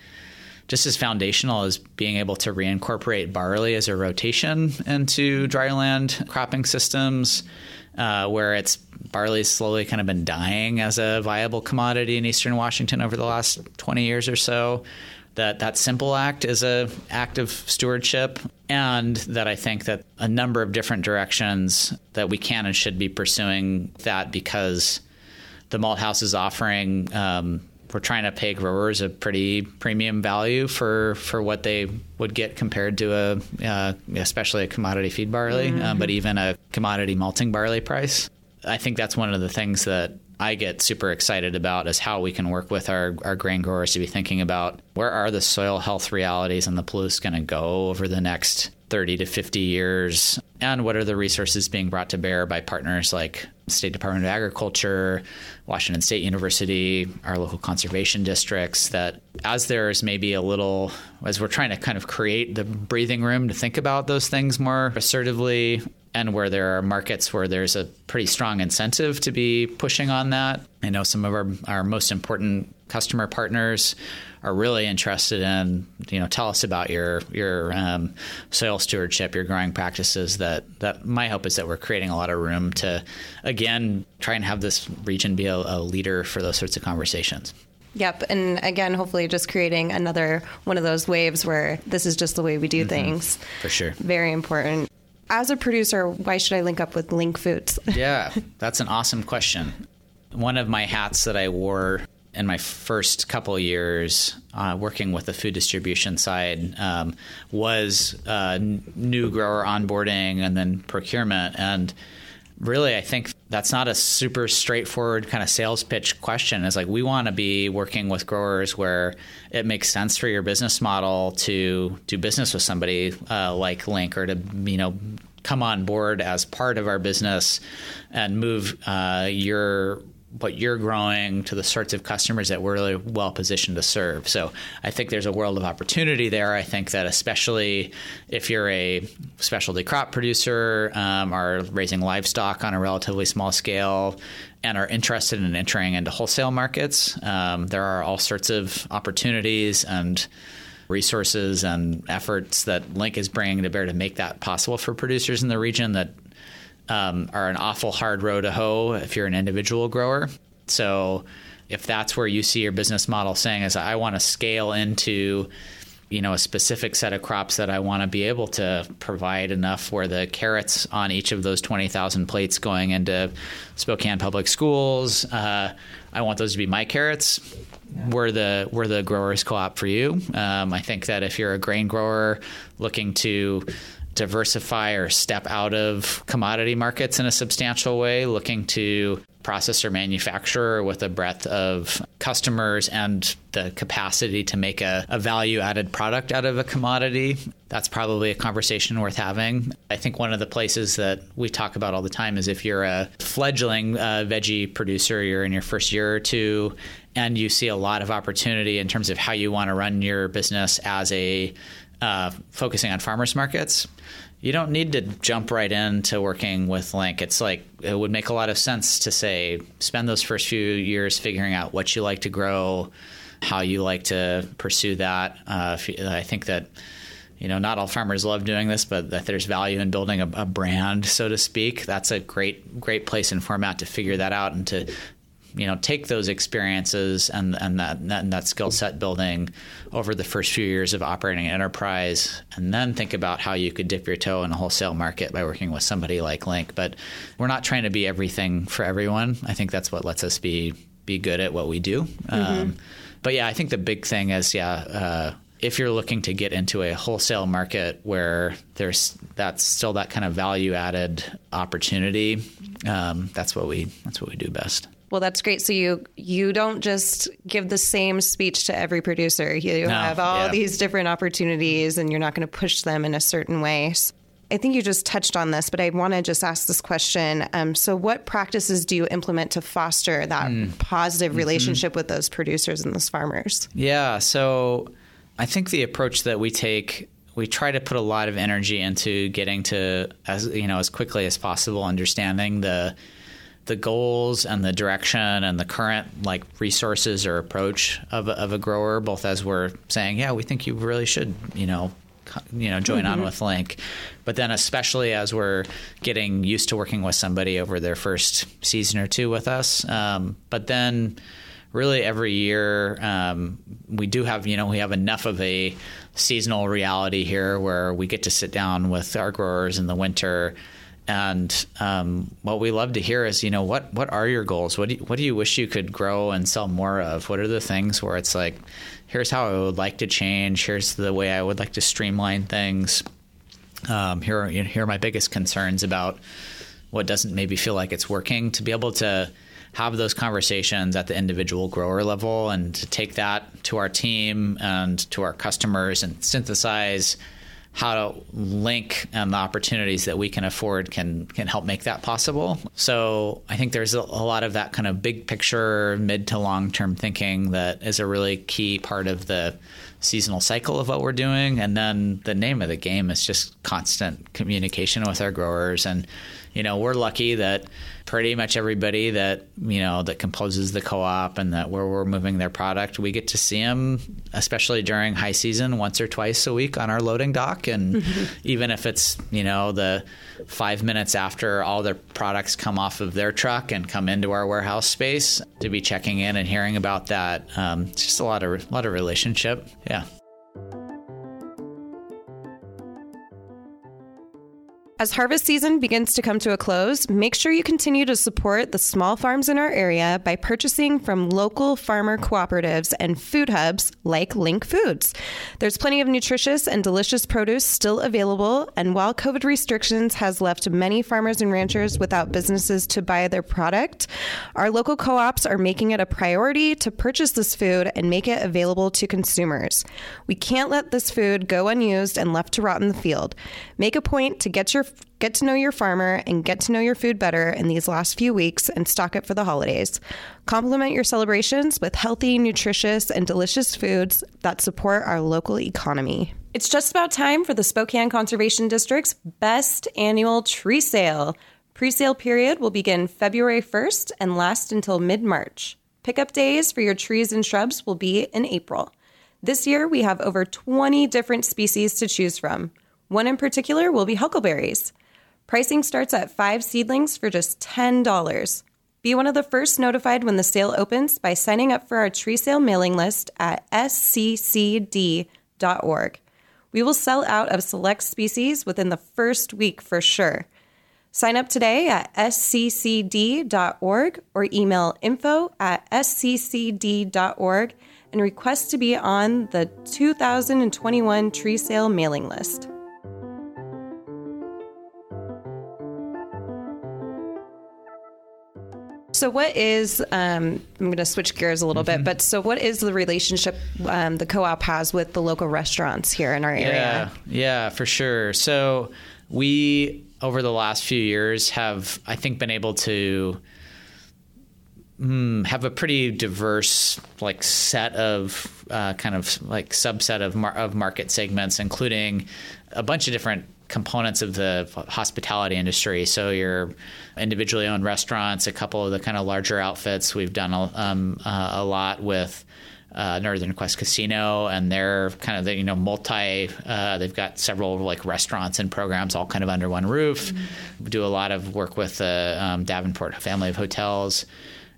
just as foundational as being able to reincorporate barley as a rotation into dryland cropping systems uh, where it's barley's slowly kind of been dying as a viable commodity in eastern Washington over the last 20 years or so. That that simple act is a act of stewardship, and that I think that a number of different directions that we can and should be pursuing that because the malt house is offering um, we're trying to pay growers a pretty premium value for, for what they would get compared to a uh, especially a commodity feed barley, mm-hmm. um, but even a commodity malting barley price. I think that's one of the things that I get super excited about is how we can work with our, our grain growers to be thinking about where are the soil health realities and the pollutes going to go over the next 30 to 50 years and what are the resources being brought to bear by partners like State Department of Agriculture, Washington State University, our local conservation districts that as there's maybe a little as we're trying to kind of create the breathing room to think about those things more assertively and where there are markets where there's a pretty strong incentive to be pushing on that. I know some of our, our most important customer partners are really interested in, you know, tell us about your your um, soil stewardship, your growing practices. That that my hope is that we're creating a lot of room to, again, try and have this region be a, a leader for those sorts of conversations. Yep. And again, hopefully just creating another one of those waves where this is just the way we do mm-hmm. things. For sure. Very important as a producer, why should I link up with LINC Foods? yeah, that's an awesome question. One of my hats that I wore in my first couple years uh, working with the food distribution side um, was uh, new grower onboarding and then procurement. And really, I think that's not a super straightforward kind of sales pitch question. It's like we want to be working with growers where it makes sense for your business model to do business with somebody uh, like LINC or to you know come on board as part of our business and move uh, your what you're growing to the sorts of customers that we're really well positioned to serve. So I think there's a world of opportunity there. I think that especially if you're a specialty crop producer um, or raising livestock on a relatively small scale and are interested in entering into wholesale markets, um, there are all sorts of opportunities and resources and efforts that LINC is bringing to bear to make that possible for producers in the region that um, are an awful hard row to hoe if you're an individual grower. So if that's where you see your business model saying is I want to scale into you know a specific set of crops that I want to be able to provide enough where the carrots on each of those 20,000 plates going into Spokane public schools uh, I want those to be my carrots yeah. we're the we're the growers co-op for you um, I think that if you're a grain grower looking to diversify or step out of commodity markets in a substantial way, looking to process or manufacturer with a breadth of customers and the capacity to make a, a, value added product out of a commodity. That's probably a conversation worth having. I think one of the places that we talk about all the time is if you're a fledgling uh, veggie producer, you're in your first year or two, and you see a lot of opportunity in terms of how you want to run your business as a uh, focusing on farmers markets, you don't need to jump right into working with LINC. It's like it would make a lot of sense to say spend those first few years figuring out what you like to grow, how you like to pursue that. Uh, I think that you know not all farmers love doing this, but that there's value in building a, a brand, so to speak. That's a great great place and format to figure that out and to you know take those experiences and and that and that skill set building over the first few years of operating an enterprise and then think about how you could dip your toe in a wholesale market by working with somebody like LINC but we're not trying to be everything for everyone I think that's what lets us be be good at what we do mm-hmm. um, but yeah I think the big thing is yeah uh, if you're looking to get into a wholesale market where there's that's still that kind of value added opportunity, um, that's what we that's what we do best. Well, that's great. So you you don't just give the same speech to every producer. You no, have all yeah. these different opportunities, and you're not going to push them in a certain way. So I think you just touched on this, but I want to just ask this question. Um, so, what practices do you implement to foster that mm. positive mm-hmm. relationship mm-hmm. with those producers and those farmers? Yeah. So, I think the approach that we take we try to put a lot of energy into getting to as you know as quickly as possible understanding the the goals and the direction and the current like resources or approach of a, of a grower, both as we're saying, yeah, we think you really should, you know, you know, join mm-hmm. on with LINC, but then especially as we're getting used to working with somebody over their first season or two with us, um, but then really every year um, we do have you know we have enough of a seasonal reality here where we get to sit down with our growers in the winter and um, what we love to hear is, you know, what what are your goals? What do you, what do you wish you could grow and sell more of? What are the things where it's like, here's how I would like to change. Here's the way I would like to streamline things. Um, here, are, here are my biggest concerns about what doesn't maybe feel like it's working. To be able to have those conversations at the individual grower level and to take that to our team and to our customers and synthesize how to LINC and the opportunities that we can afford can can help make that possible. So I think there's a, a lot of that kind of big picture, mid to long term thinking that is a really key part of the seasonal cycle of what we're doing. And then the name of the game is just constant communication with our growers. And you know, we're lucky that pretty much everybody that you know that composes the co-op and that where we're moving their product we get to see them especially during high season once or twice a week on our loading dock. And *laughs* even if it's you know the five minutes after all their products come off of their truck and come into our warehouse space to be checking in and hearing about that um, it's just a lot of a lot of relationship. Yeah As harvest season begins to come to a close, make sure you continue to support the small farms in our area by purchasing from local farmer cooperatives and food hubs like LINC Foods. There's plenty of nutritious and delicious produce still available, and while COVID restrictions has left many farmers and ranchers without businesses to buy their product, our local co-ops are making it a priority to purchase this food and make it available to consumers. We can't let this food go unused and left to rot in the field. Make a point to get your get to know your farmer and get to know your food better in these last few weeks and stock it for the holidays. Complement your celebrations with healthy, nutritious, and delicious foods that support our local economy. It's just about time for the Spokane Conservation District's best annual tree sale. Pre-sale period will begin February 1st and last until mid-March. Pickup days for your trees and shrubs will be in April. This year, we have over 20 different species to choose from. One in particular will be huckleberries. Pricing starts at five seedlings for just $10. Be one of the first notified when the sale opens by signing up for our tree sale mailing list at sccd.org. We will sell out of select species within the first week for sure. Sign up today at sccd.org or email info at sccd.org and request to be on the 2021 tree sale mailing list. So, what is, um, I'm going to switch gears a little Mm-hmm. bit, but so what is the relationship um, the co op has with the local restaurants here in our Yeah, area? yeah, for sure. So we over the last few years have, I think, been able to mm, have a pretty diverse like set of uh, kind of like subset of mar- of market segments, including a bunch of different components of the hospitality industry. So your individually owned restaurants, a couple of the kind of larger outfits. We've done a, um, uh, a lot with uh, Northern Quest Casino, and they're kind of the you know multi. Uh, they've got several like restaurants and programs all kind of under one roof. We do a lot of work with the um, Davenport family of hotels.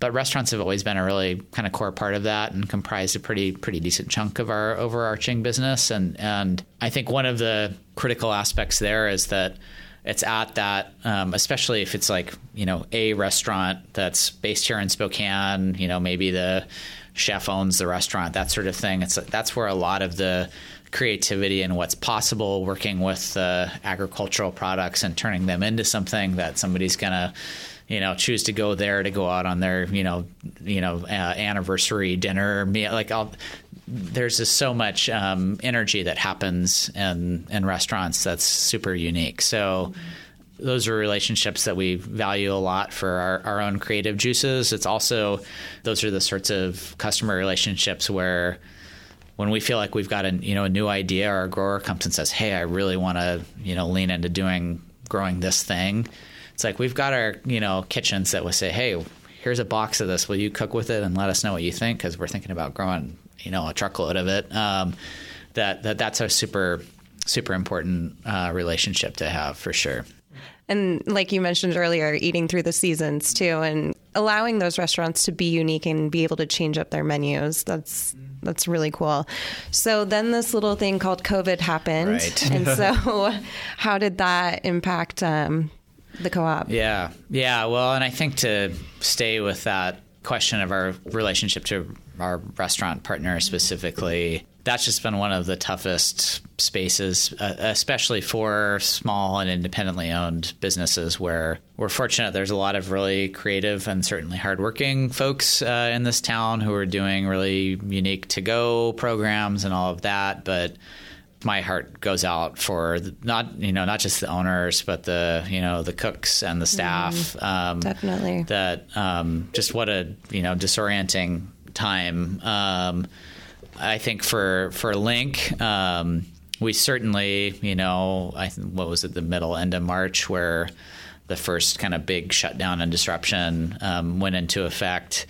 But restaurants have always been a really kind of core part of that and comprised a pretty pretty decent chunk of our overarching business. And and I think one of the critical aspects there is that it's at that, um, especially if it's like you know a restaurant that's based here in Spokane. You know, maybe the chef owns the restaurant, that sort of thing. It's that's where a lot of the creativity and what's possible working with uh, agricultural products and turning them into something that somebody's gonna you know choose to go there to go out on their you know you know uh, anniversary dinner. Meal like I'll, there's just so much um, energy that happens in in restaurants that's super unique. So those are relationships that we value a lot for our, our own creative juices. It's also those are the sorts of customer relationships where when we feel like we've got a you know a new idea or a grower comes and says hey i really want to you know lean into doing growing this thing it's like we've got our you know kitchens that will say hey here's a box of this will you cook with it and let us know what you think because we're thinking about growing you know a truckload of it um, that, that that's a super super important uh, relationship to have for sure And like you mentioned earlier, eating through the seasons too, and allowing those restaurants to be unique and be able to change up their menus. That's that's really cool. So then this little thing called COVID happened, Right. and so *laughs* *laughs* how did that impact um, the co-op. Yeah, yeah. Well, and I think to stay with that question of our relationship to our restaurant partner specifically, that's just been one of the toughest spaces, uh, especially for small and independently owned businesses where we're fortunate there's a lot of really creative and certainly hardworking folks uh, in this town who are doing really unique to go programs and all of that. But my heart goes out for the, not you know not just the owners but the you know the cooks and the staff Mm-hmm. um, Definitely. that um, just what a you know disorienting time um, I think for for LINC um, we certainly you know I what was it the middle end of March where the first kind of big shutdown and disruption um, went into effect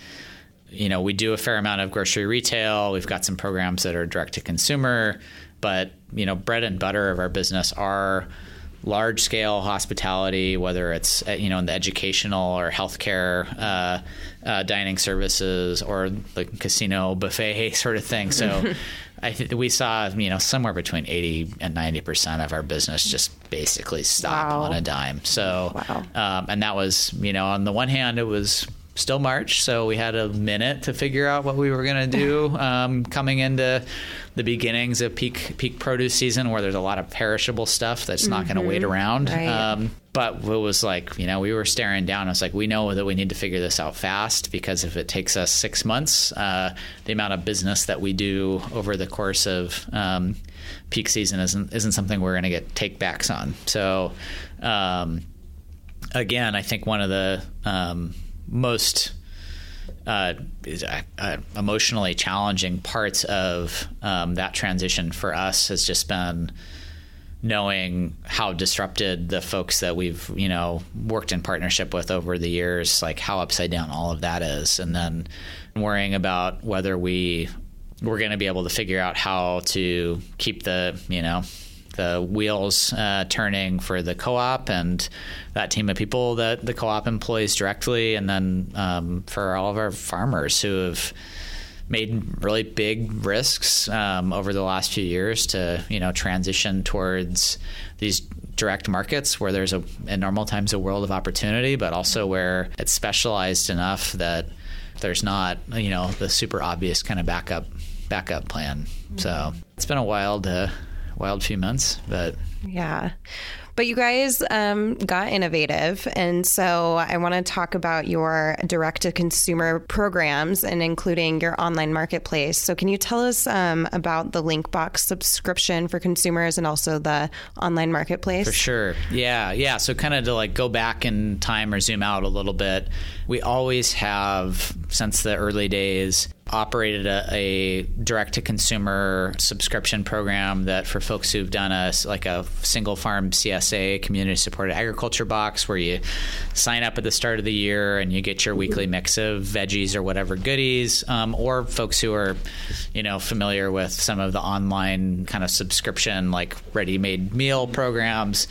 you know, we do a fair amount of grocery retail. We've got some programs that are direct to consumer, but you know, bread and butter of our business are large scale hospitality, whether it's uh, you know in the educational or healthcare uh, uh, dining services or the casino buffet *laughs* sort of thing. So. *laughs* I think we saw, you know, somewhere between 80 and 90 percent of our business just basically stop Wow. on a dime. So, Wow. um, and that was, you know, on the one hand, it was still March, so we had a minute to figure out what we were going to do um, coming into the beginnings of peak peak produce season, where there's a lot of perishable stuff that's not going to wait around. Right. Um, but it was like, you know, we were staring down. It's like we know that we need to figure this out fast because if it takes us six months, uh, the amount of business that we do over the course of um, peak season isn't isn't something we're going to get take backs on. So. Um, again, I think one of the um, most uh, uh, uh, emotionally challenging parts of um, that transition for us has just been knowing how disrupted the folks that we've you know worked in partnership with over the years like how upside down all of that is. And then worrying about whether we we're going to be able to figure out how to keep the you know the wheels uh, turning for the co-op and that team of people that the co-op employs directly, and then um, for all of our farmers who have made really big risks um, over the last few years to you know transition towards these direct markets where there's a in normal times a world of opportunity, but also where it's specialized enough that there's not you know the super obvious kind of backup backup plan. So it's been a wild. Uh, wild few months, but Yeah. But you guys um, got innovative. And so I want to talk about your direct to consumer programs and including your online marketplace. So, can you tell us um, about the LINCbox subscription for consumers and also the online marketplace? For sure. Yeah. Yeah. So, kind of to like go back in time or zoom out a little bit, we always have, since the early days, operated a, a direct to consumer subscription program that for folks who've done a like a single farm CSA community supported agriculture box where you sign up at the start of the year and you get your weekly mix of veggies or whatever goodies um, or folks who are you know familiar with some of the online kind of subscription like ready made meal programs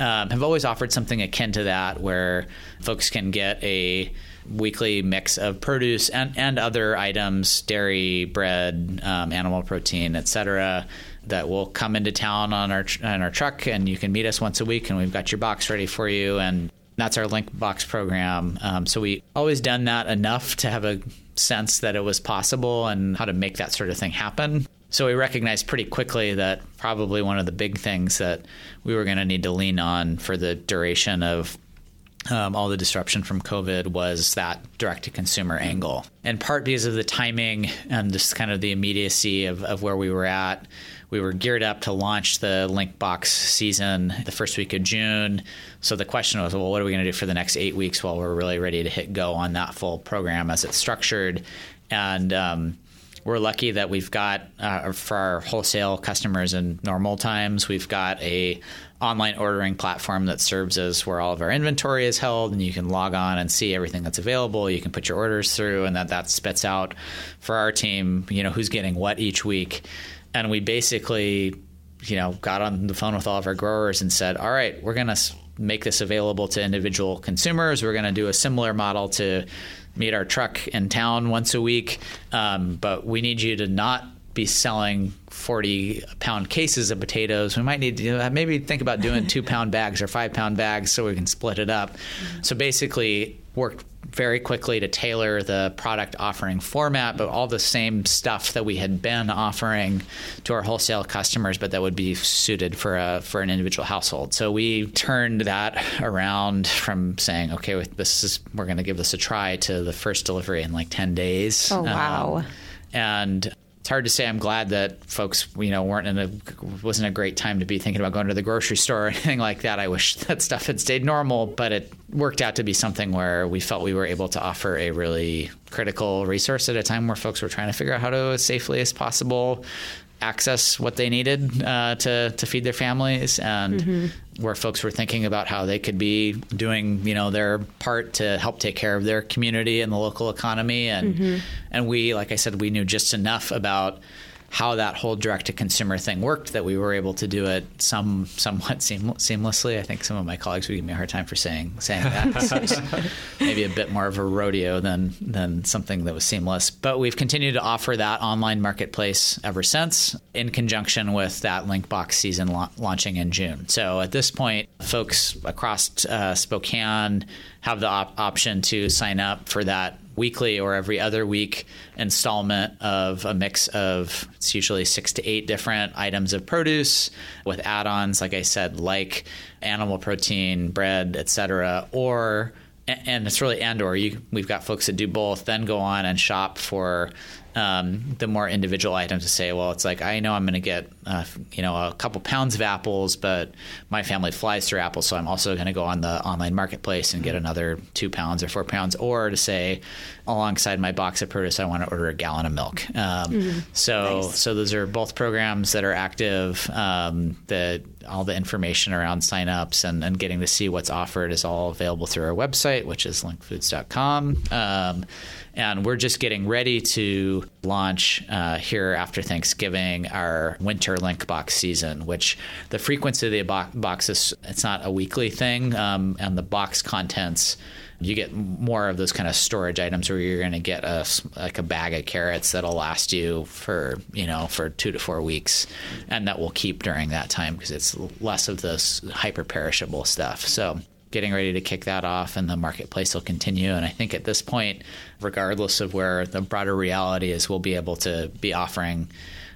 um, have always offered something akin to that where folks can get a weekly mix of produce and, and other items dairy bread um, animal protein etc that will come into town on our on our truck and you can meet us once a week and we've got your box ready for you and that's our LINC box program. Um, so we always done that enough to have a sense that it was possible and how to make that sort of thing happen. So we recognized pretty quickly that probably one of the big things that we were going to need to lean on for the duration of um, all the disruption from COVID was that direct to consumer angle. In part because of the timing and just kind of the immediacy of, of where we were at. We were geared up to launch the LINCbox season the first week of June. So the question was, well, what are we going to do for the next eight weeks while we're really ready to hit go on that full program as it's structured? And um, we're lucky that we've got uh, for our wholesale customers in normal times we've got a online ordering platform that serves as where all of our inventory is held and you can log on and see everything that's available. You can put your orders through and that that spits out for our team you know who's getting what each week. And we basically you know got on the phone with all of our growers and said all right we're going to make this available to individual consumers. We're going to do a similar model to meet our truck in town once a week, um, but we need you to not be selling 40 pound cases of potatoes. We might need to maybe think about doing *laughs* two pound bags or five pound bags so we can split it up. Mm-hmm. So basically, worked very quickly to tailor the product offering format, but all the same stuff that we had been offering to our wholesale customers, but that would be suited for a for an individual household. So we turned that around from saying, okay, this is we're going to give this a try to the first delivery in like ten days. Oh wow! Um, and it's hard to say. I'm glad that folks, you know, weren't in a wasn't a great time to be thinking about going to the grocery store or *laughs* anything like that. I wish that stuff had stayed normal, but it worked out to be something where we felt we were able to offer a really critical resource at a time where folks were trying to figure out how to as safely as possible access what they needed uh, to to feed their families, and mm-hmm. where folks were thinking about how they could be doing you know their part to help take care of their community and the local economy, and mm-hmm. and we, like I said, we knew just enough about how that whole direct to consumer thing worked that we were able to do it some somewhat *laughs* seam, seamlessly. I think some of my colleagues would give me a hard time for saying saying that. *laughs* maybe a bit more of a rodeo than than something that was seamless. But we've continued to offer that online marketplace ever since, in conjunction with that LINCbox season la- launching in June. So at this point, folks across uh, Spokane have the op- option to sign up for that weekly or every other week installment of a mix of it's usually six to eight different items of produce with add-ons like i said like animal protein bread etc or and it's really and or. You, we've got folks that do both then go on and shop for um, the more individual items to say, well, it's like I know I'm going to get uh, you know a couple pounds of apples, but my family flies through apples, so I'm also going to go on the online marketplace and get another two pounds or four pounds, or to say, alongside my box of produce, I want to order a gallon of milk. Um, mm-hmm. So nice. so those are both programs that are active. Um, the all the information around signups and, and getting to see what's offered is all available through our website, which is lincfoods.com. Um, and we're just getting ready to launch uh, here after Thanksgiving our winter LINC box season, which the frequency of the bo- boxes, it's not a weekly thing. Um, and the box contents, you get more of those kind of storage items where you're going to get a like a bag of carrots that'll last you for you know for two to four weeks, and that will keep during that time because it's less of this hyper perishable stuff. So getting ready to kick that off, and the marketplace will continue. And I think at this point, regardless of where the broader reality is, we'll be able to be offering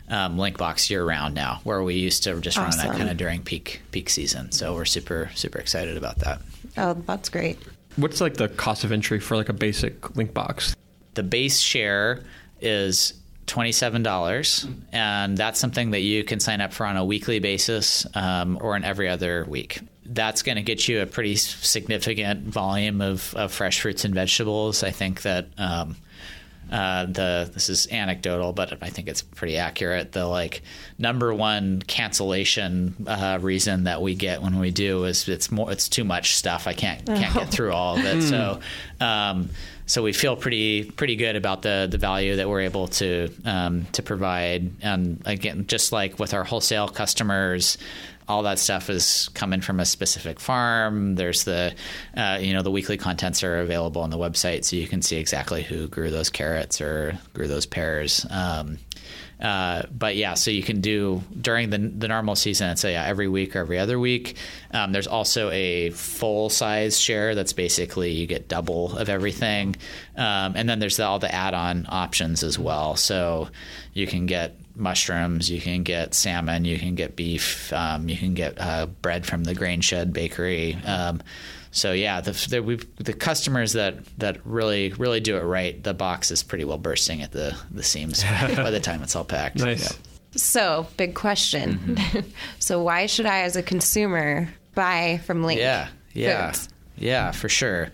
um, LINCbox year round now, where we used to just awesome. run that kind of during peak peak season. So we're super super excited about that. Oh, that's great. What's like the cost of entry for like a basic LINCbox? The base share is $27 and that's something that you can sign up for on a weekly basis um, or an every other week that's going to get you a pretty significant volume of, of fresh fruits and vegetables. I think that um, uh, the this is anecdotal, but I think it's pretty accurate. The like number one cancellation uh, reason that we get when we do is it's more it's too much stuff. I can't can't get through all of it. *laughs* so. Um, so we feel pretty pretty good about the the value that we're able to um, to provide. And again, just like with our wholesale customers, all that stuff is coming from a specific farm. There's the, uh, you know, the weekly contents are available on the website, so you can see exactly who grew those carrots or grew those pears. Um, uh, but yeah, so you can do during the the normal season. It's yeah, every week or every other week. Um, there's also a full size share that's basically you get double of everything, um, and then there's the, all the add on options as well. So you can get mushrooms, you can get salmon, you can get beef, um, you can get uh, bread from the Grain Shed Bakery. Um, so yeah, the the, the, customers that that really really do it right, the box is pretty well bursting at the the seams *laughs* by the time it's all packed. Nice. So big question. Mm-hmm. *laughs* so why should I, as a consumer, buy from LINC? Yeah, yeah, Foods? yeah, for sure.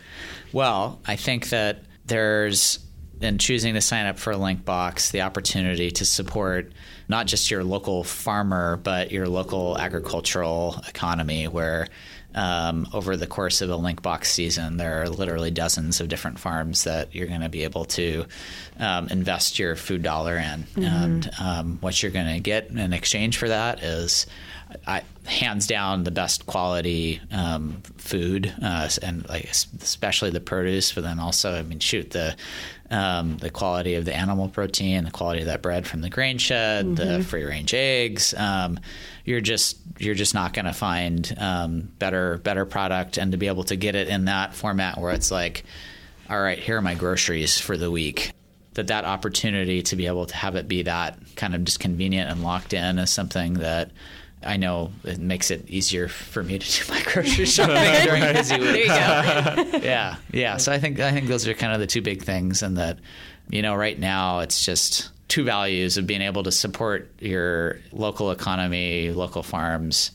Well, I think that there's in choosing to sign up for a LINC box the opportunity to support not just your local farmer, but your local agricultural economy where um, over the course of a LINCbox season, there are literally dozens of different farms that you're going to be able to um, invest your food dollar in. Mm-hmm. And um, what you're going to get in exchange for that is I, hands down the best quality um, food, uh, and like especially the produce. But then also, I mean, shoot the um, the quality of the animal protein, the quality of that bread from the grain shed, mm-hmm. the free range eggs. Um, you're just you're just not going to find um, better better product, and to be able to get it in that format where it's like, all right, here are my groceries for the week. That that opportunity to be able to have it be that kind of just convenient and locked in is something that I know it makes it easier for me to do my grocery *laughs* shopping during a busy week. *laughs* yeah, yeah. So I think I think those are kind of the two big things, and that you know right now it's just two values of being able to support your local economy, local farms,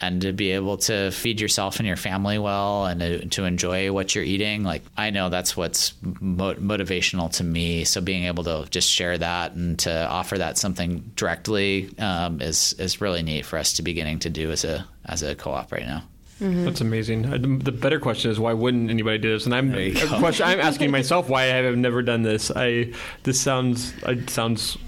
and to be able to feed yourself and your family well and to, to enjoy what you're eating like i know that's what's mo- motivational to me so being able to just share that and to offer that something directly um, is is really neat for us to be getting to do as a as a co-op right now Mm-hmm. That's amazing. The better question is why wouldn't anybody do this? And I'm question, I'm asking *laughs* myself why I have never done this. I this sounds it sounds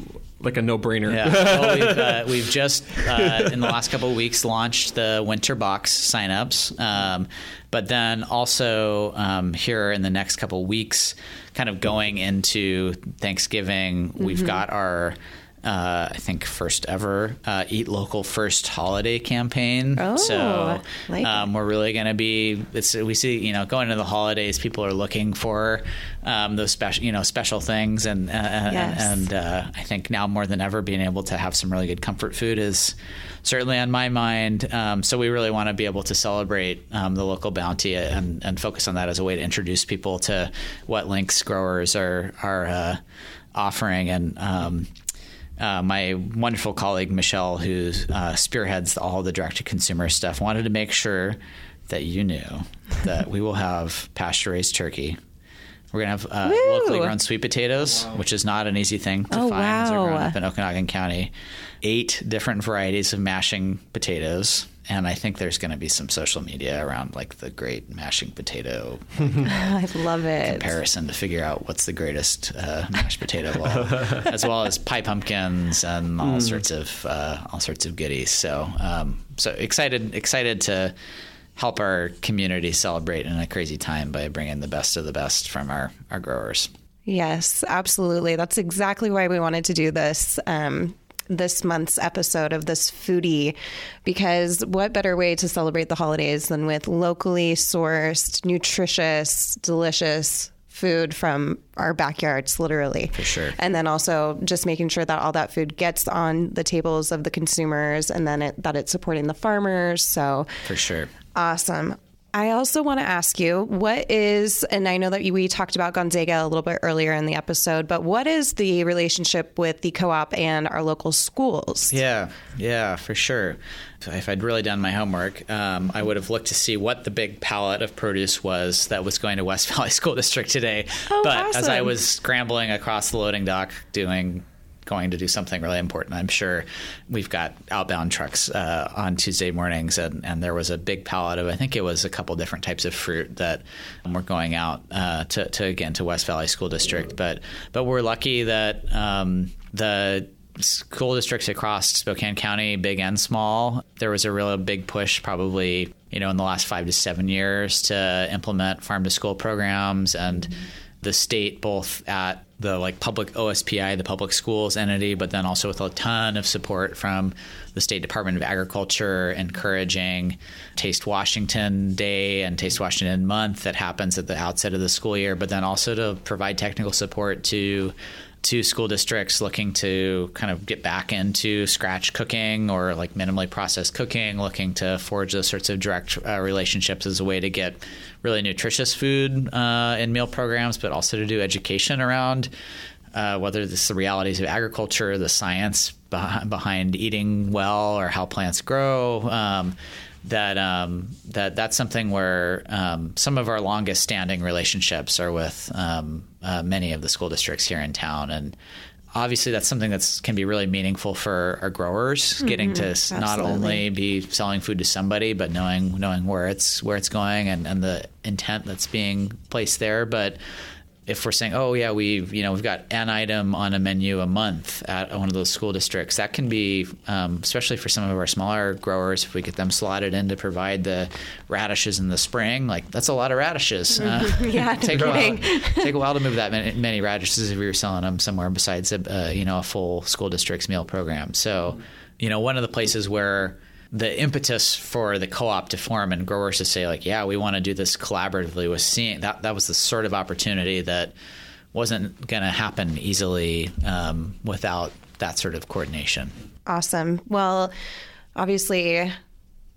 like a no-brainer. Yeah. *laughs* well, we've, uh, we've, just uh, in the last couple of weeks launched the winter box signups, um, but then also um, here in the next couple of weeks, kind of going into Thanksgiving, mm-hmm. we've got our uh, I think first ever uh, Eat Local First holiday campaign. Oh, so like um, we're really going to be. we see you know going into the holidays, people are looking for um, those special you know special things, and uh, yes. and uh, I think now more than ever, being able to have some really good comfort food is certainly on my mind. Um, so we really want to be able to celebrate um, the local bounty and, and focus on that as a way to introduce people to what LINCs growers are are uh, offering and um, uh, my wonderful colleague Michelle, who uh, spearheads all the direct to consumer stuff, wanted to make sure that you knew that we will have pasture raised turkey. We're gonna have uh, locally grown sweet potatoes, wow. which is not an easy thing to oh, find. Wow. They're grown up in Okanogan County. Eight different varieties of mashing potatoes and I think there's going to be some social media around like the great mashing potato. *laughs* I love it. Comparison to figure out what's the greatest uh, mashed potato *laughs* as well as pie pumpkins and all mm. sorts of uh, all sorts of goodies. So um, so excited excited to help our community celebrate in a crazy time by bringing the best of the best from our our growers. Yes, absolutely. That's exactly why we wanted to do this. Um, this month's episode of this foodie because what better way to celebrate the holidays than with locally sourced, nutritious, delicious food from our backyards, literally. For sure. And then also just making sure that all that food gets on the tables of the consumers and then it, that it's supporting the farmers. So, for sure. Awesome. I also want to ask you what is, and I know that we talked about Gonzaga a little bit earlier in the episode, but what is the relationship with the co op and our local schools? Yeah, yeah, for sure. If I'd really done my homework, um, I would have looked to see what the big pallet of produce was that was going to West *laughs* Valley School District today. Oh, but awesome. as I was scrambling across the loading dock doing going to do something really important. I'm sure we've got outbound trucks uh, on Tuesday mornings, and, and, there was a big pallet of I think it was a couple different types of fruit that were going out uh, to, to, again to West Valley School District. But but we're lucky that um, the school districts across Spokane County, big and small, there was a real big push probably you know in the last five to seven years to implement farm to school programs and. Mm-hmm the state both at the like public OSPI, the public schools entity, but then also with a ton of support from the State Department of Agriculture, encouraging Taste Washington Day and Taste Washington Month that happens at the outset of the school year, but then also to provide technical support to to school districts looking to kind of get back into scratch cooking or like minimally processed cooking, looking to forge those sorts of direct uh, relationships as a way to get really nutritious food uh, in meal programs, but also to do education around uh, whether it's the realities of agriculture, the science behind eating well, or how plants grow. Um, that um, that that's something where um, some of our longest standing relationships are with um, uh, many of the school districts here in town, and obviously that's something that's can be really meaningful for our growers getting to s not only be selling food to somebody but knowing knowing where it's where it's going and, and the intent that's being placed there. But if we're saying oh yeah we you know we've got an item on a menu a month at one of those school districts that can be um, especially for some of our smaller growers if we get them slotted in to provide the radishes in the spring like that's a lot of radishes. Uh, *laughs* Yeah, take a while *laughs* take a while to move that many, many radishes if we were selling them somewhere besides a uh, you know a full school district's meal program. So, you know, one of the places where the impetus for the co-op to form and growers to say like, yeah, we want to do this collaboratively was seeing that that was the sort of opportunity that wasn't going to happen easily um, without that sort of coordination. Awesome. Well, obviously,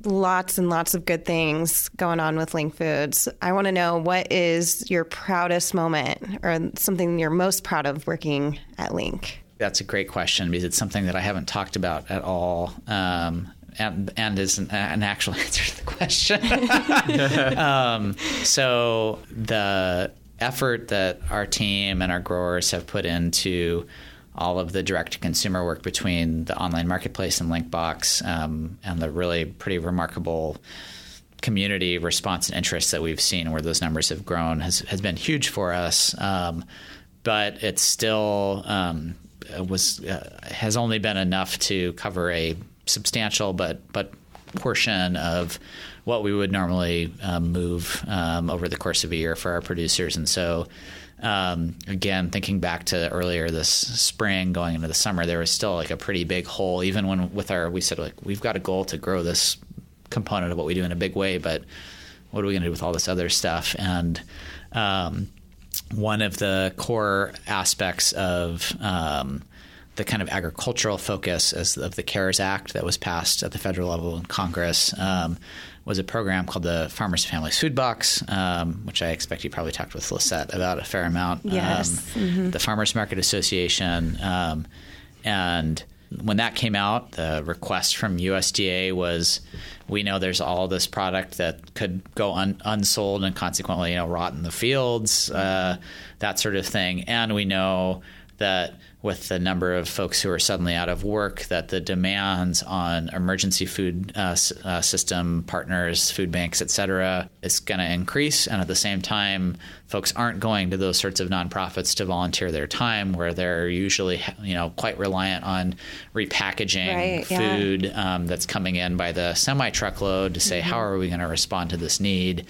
lots and lots of good things going on with LINC Foods. I want to know what is your proudest moment or something you're most proud of working at LINC? That's a great question because it's something that I haven't talked about at all. Um, and, and is an, an actual *laughs* answer to the question. *laughs* um, so the effort that our team and our growers have put into all of the direct to consumer work between the online marketplace and LINCbox um, and the really pretty remarkable community response and interest that we've seen where those numbers have grown has, has been huge for us. Um, but it's still um, was uh, has only been enough to cover a substantial but but portion of what we would normally um, move um, over the course of a year for our producers, and so. Um, again, thinking back to earlier this spring, going into the summer, there was still like a pretty big hole. Even when with our, we said like we've got a goal to grow this component of what we do in a big way, but what are we going to do with all this other stuff? And um, one of the core aspects of um, the kind of agricultural focus as of the CARES Act that was passed at the federal level in Congress um, was a program called the Farmers and Families Food Box, um, which I expect you probably talked with Lisette about a fair amount. Yes. Um, The Farmers Market Association. Um, and when that came out, the request from USDA was we know there's all this product that could go un- unsold and consequently you know rot in the fields, uh, that sort of thing, and we know that with the number of folks who are suddenly out of work, that the demands on emergency food uh, uh, system partners, food banks, et cetera, is going to increase. And at the same time, folks aren't going to those sorts of nonprofits to volunteer their time, where they're usually, you know, quite reliant on repackaging Right, yeah. food um, that's coming in by the semi truckload to say, how are we going to respond to this need?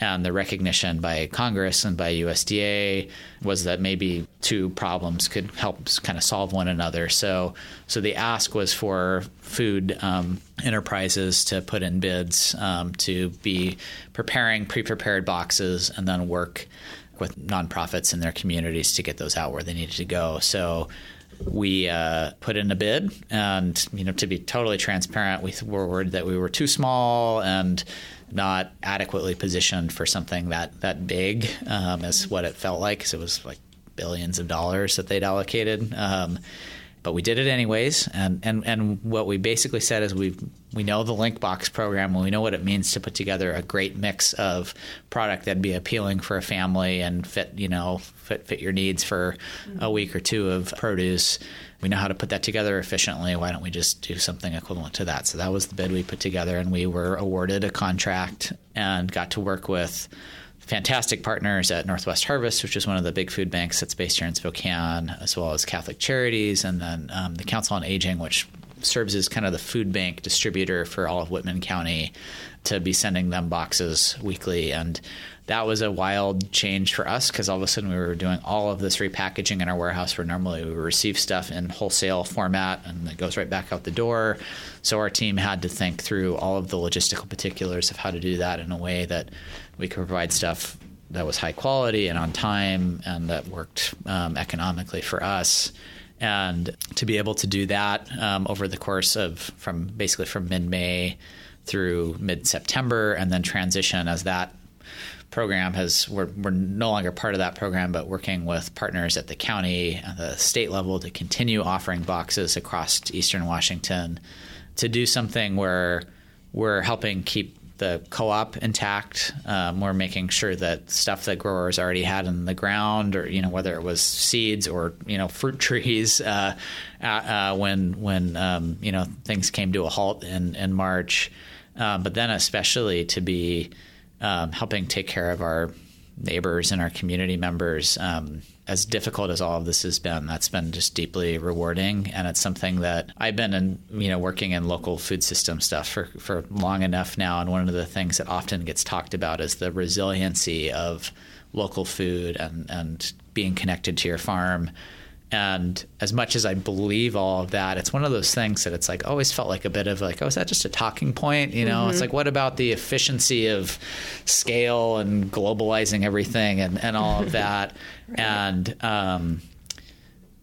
And the recognition by Congress and by USDA was that maybe two problems could help kind of solve one another. So, so the ask was for food um, enterprises to put in bids um, to be preparing pre-prepared boxes and then work with nonprofits in their communities to get those out where they needed to go. So we uh, put in a bid, and you know, to be totally transparent, we were worried that we were too small and not adequately positioned for something that that big, um, as what it felt like, because it was like billions of dollars that they'd allocated. Um, but we did it anyways, and, and, and what we basically said is we we know the LINCbox program, and we know what it means to put together a great mix of product that'd be appealing for a family and fit you know fit fit your needs for a mm-hmm. week or two of produce. We know how to put that together efficiently. Why don't we just do something equivalent to that? So that was the bid we put together, and we were awarded a contract and got to work with fantastic partners at Northwest Harvest, which is one of the big food banks that's based here in Spokane, as well as Catholic Charities, and then um, the Council on Aging, which serves as kind of the food bank distributor for all of Whitman County to be sending them boxes weekly. And that was a wild change for us because all of a sudden we were doing all of this repackaging in our warehouse where normally we receive stuff in wholesale format and it goes right back out the door. So our team had to think through all of the logistical particulars of how to do that in a way that we could provide stuff that was high quality and on time and that worked um, economically for us. And to be able to do that um, over the course of from basically from mid May through mid September and then transition as that program has we're, we're no longer part of that program but working with partners at the county and the state level to continue offering boxes across eastern washington to do something where we're helping keep the co-op intact. Um, we're making sure that stuff that growers already had in the ground, or you know whether it was seeds or you know fruit *laughs* trees, uh, uh, uh, when when um, you know things came to a halt in in March, uh, but then especially to be um, helping take care of our neighbors and our community members. Um, as difficult as all of this has been, that's been just deeply rewarding, and it's something that I've been in, you know, working in local food system stuff for for long enough now. And one of the things that often gets talked about is the resiliency of local food and and being connected to your farm. And as much as I believe all of that, it's one of those things that it's like always felt like a bit of like, oh, is that just a talking point? You know, mm-hmm. it's like, what about the efficiency of scale and globalizing everything and, and all of *laughs* that? right. And um,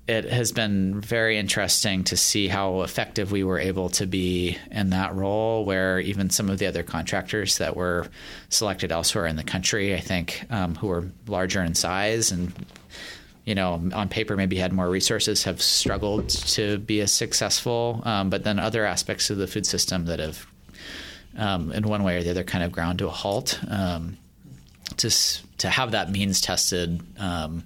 it has been very interesting to see how effective we were able to be in that role, where even some of the other contractors that were selected elsewhere in the country, I think, um, who were larger in size and you know, on paper maybe had more resources have struggled to be as successful. Um, but then other aspects of the food system that have, um, in one way or the other, kind of ground to a halt. Um, to to have that means tested. Um,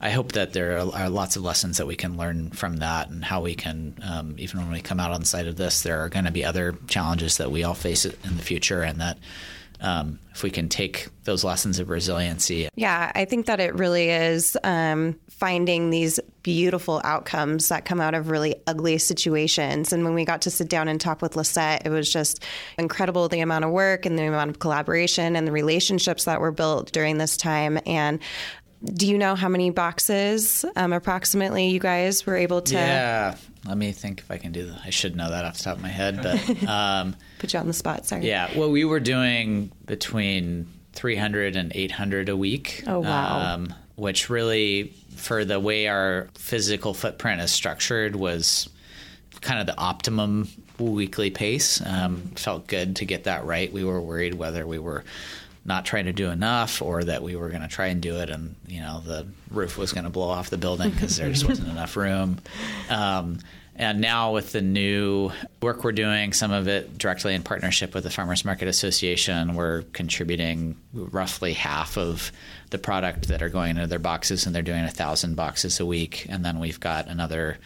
I hope that there are, are, lots of lessons that we can learn from that, and how we can, um, even when we come out on the side of this, there are going to be other challenges that we all face in the future, and that um, if we can take those lessons of resiliency. Yeah, I think that it really is um, finding these beautiful outcomes that come out of really ugly situations. And when we got to sit down and talk with Lisette, it was just incredible the amount of work and the amount of collaboration and the relationships that were built during this time. And do you know how many boxes um, approximately you guys were able to? Yeah, let me think if I can do that. I should know that off the top of my head, but *laughs* um, put you on the spot. Sorry. Yeah, well, we were doing between 300 and 800 a week. Oh wow! Um, which really, for the way our physical footprint is structured, was kind of the optimum weekly pace. Um, felt good to get that right. We were worried whether we were not trying to do enough or that we were going to try and do it and you know the roof was going to blow off the building because there just wasn't enough room. Um, and now with the new work we're doing some of it directly in partnership with the farmers market association we're contributing roughly half of the product that are going into their boxes and they're doing a thousand boxes a week. And then we've got another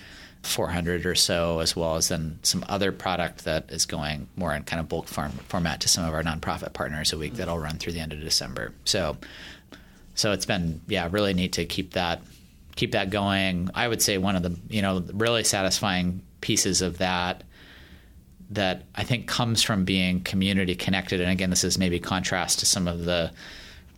400 or so, as well as then some other product that is going more in kind of bulk farm format to some of our nonprofit partners a week that'll run through the end of December. So, so it's been yeah really neat to keep that keep that going. I would say one of the you know really satisfying pieces of that that I think comes from being community connected. And again, this is maybe contrast to some of the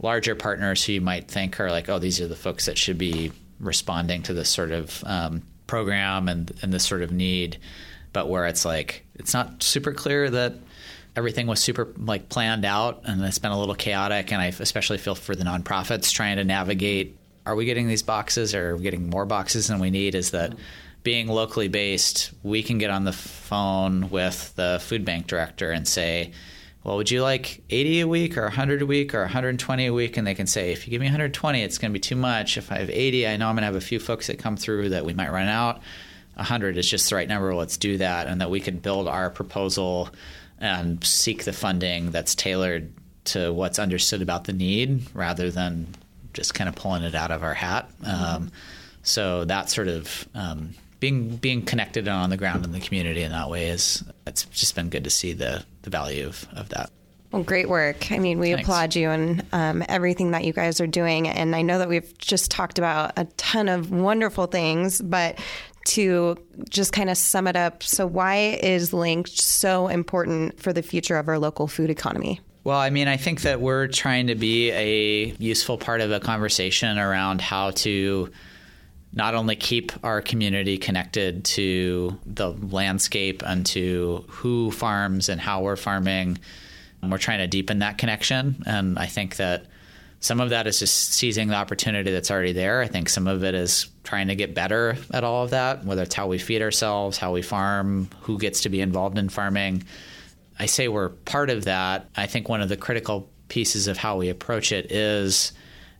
larger partners who you might think are like, oh, these are the folks that should be responding to this sort of um, program and and this sort of need, but where it's like it's not super clear that everything was super like planned out and it's been a little chaotic. And I especially feel for the nonprofits trying to navigate are we getting these boxes or are we getting more boxes than we need is that being locally based we can get on the phone with the food bank director and say well, would you like 80 a week or 100 a week or 120 a week? And they can say, if you give me 120, it's going to be too much. If I have 80, I know I'm going to have a few folks that come through that we might run out. 100 is just the right number. Let's do that. And that we can build our proposal and seek the funding that's tailored to what's understood about the need rather than just kind of pulling it out of our hat. Um, so that sort of um, being being connected on the ground in the community in that way is it's just been good to see the the value of, of that. Well, great work. I mean, we Thanks. applaud you and um, everything that you guys are doing. And I know that we've just talked about a ton of wonderful things, but to just kind of sum it up, so why is LINC so important for the future of our local food economy? Well, I mean, I think that we're trying to be a useful part of a conversation around how to not only keep our community connected to the landscape and to who farms and how we're farming, we're trying to deepen that connection. And I think that some of that is just seizing the opportunity that's already there. I think some of it is trying to get better at all of that, whether it's how we feed ourselves, how we farm, who gets to be involved in farming. I say we're part of that. I think one of the critical pieces of how we approach it is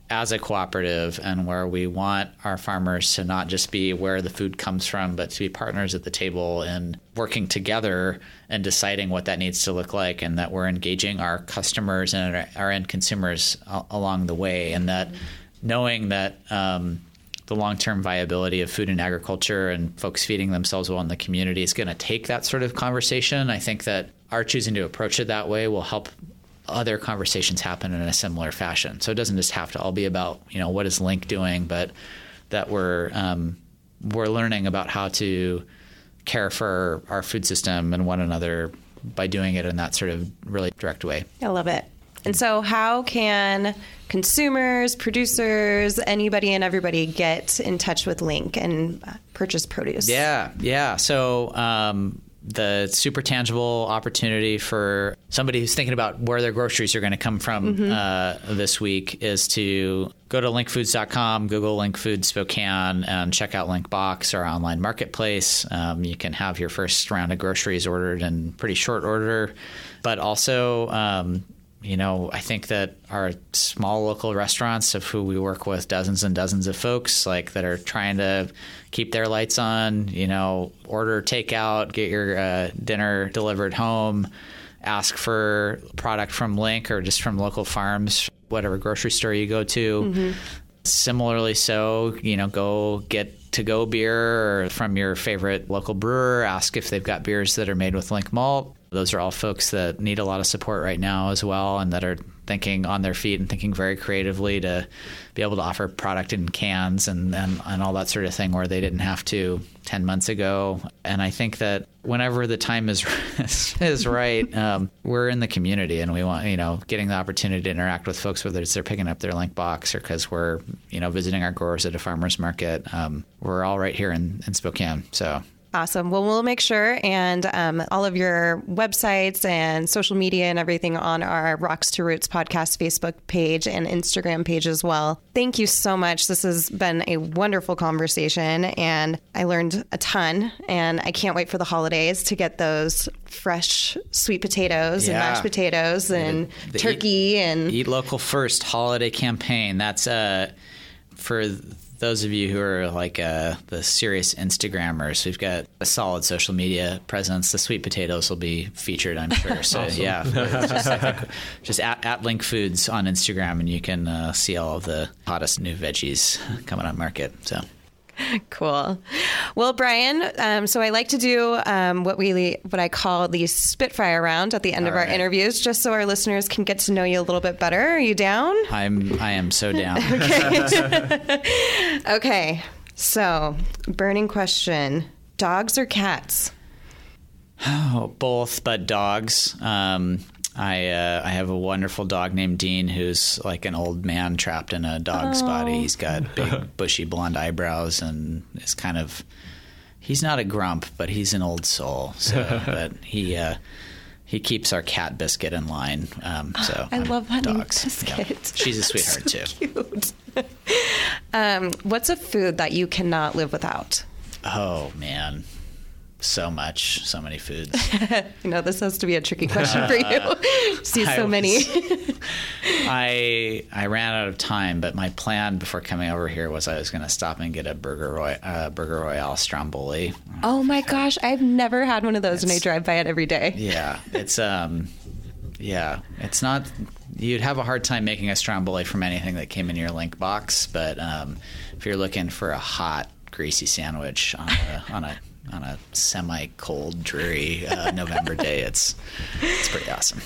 as a cooperative and where we want our farmers to not just be where the food comes from, but to be partners at the table and working together and deciding what that needs to look like, and that we're engaging our customers and our, end consumers along the way, and that knowing that. Um, the long-term viability of food and agriculture and folks feeding themselves well in the community is going to take that sort of conversation. I think that our choosing to approach it that way will help other conversations happen in a similar fashion. So it doesn't just have to all be about you know what is LINC doing, but that we're um, we're learning about how to care for our food system and one another by doing it in that sort of really direct way. I love it. And so, how can consumers, producers, anybody and everybody get in touch with LINC and purchase produce? Yeah, yeah. So, um, the super tangible opportunity for somebody who's thinking about where their groceries are going to come from mm-hmm. uh, this week is to go to lincfoods.com, Google LINC Foods Spokane, and check out LINCbox, our online marketplace. Um, you can have your first round of groceries ordered in pretty short order, but also um, you know, I think that our small local restaurants, of who we work with, dozens and dozens of folks, like that are trying to keep their lights on, you know, order takeout, get your uh, dinner delivered home, ask for product from LINC or just from local farms, whatever grocery store you go to. Mm-hmm. Similarly, so, you know, go get to go beer from your favorite local brewer, ask if they've got beers that are made with LINC malt those are all folks that need a lot of support right now as well, and that are thinking on their feet and thinking very creatively to be able to offer product in cans and, and, and all that sort of thing where they didn't have to 10 months ago. And I think that whenever the time is *laughs* is right, um, we're in the community and we want, you know, getting the opportunity to interact with folks, whether it's they're picking up their LINC box or because we're, you know, visiting our growers at a farmer's market. Um, we're all right here in, in Spokane. So Awesome. Well, we'll make sure and um, all of your websites and social media and everything on our Rocks to Roots podcast Facebook page and Instagram page as well. Thank you so much. This has been a wonderful conversation and I learned a ton. And I can't wait for the holidays to get those fresh sweet potatoes yeah. and mashed potatoes and the, the turkey eat, and eat local first holiday campaign. That's uh, for those of you who are like uh, the serious Instagrammers, we've got a solid social media presence. The sweet potatoes will be featured, I'm sure. So awesome. yeah, *laughs* just, just at, at, LINC Foods on Instagram, and you can uh, see all of the hottest new veggies coming on market. So *laughs* cool. Well, Brian, um, so I like to do um, what we what I call the Spitfire round at the end All of our interviews, just so our listeners can get to know you a little bit better. Are you down? I'm. I am so down. *laughs* okay. *laughs* okay. So, burning question: dogs or cats? *sighs* Oh, both, but dogs. Um, I uh, I have a wonderful dog named Dean who's like an old man trapped in a dog's oh. body. He's got big *laughs* bushy blonde eyebrows and is kind of he's not a grump, but he's an old soul. So *laughs* but he uh, he keeps our cat biscuit in line. Um, so I love honey dogs. biscuit. Yeah. She's a *laughs* sweetheart so too. Cute. um, what's a food that you cannot live without? Oh man so much, so many foods. *laughs* you know, this has to be a tricky question for you. *laughs* *laughs* See so was, many. I I ran out of time, but my plan before coming over here was I was going to stop and get a burger roy, uh, burger royale stromboli. Oh my gosh, I've never had one of those, it's, and I drive by it every day. Yeah, it's um, yeah, it's not. You'd have a hard time making a stromboli from anything that came in your link box, but um, if you're looking for a hot, greasy sandwich on a, on a on a semi-cold, dreary uh, *laughs* November day. It's it's pretty awesome.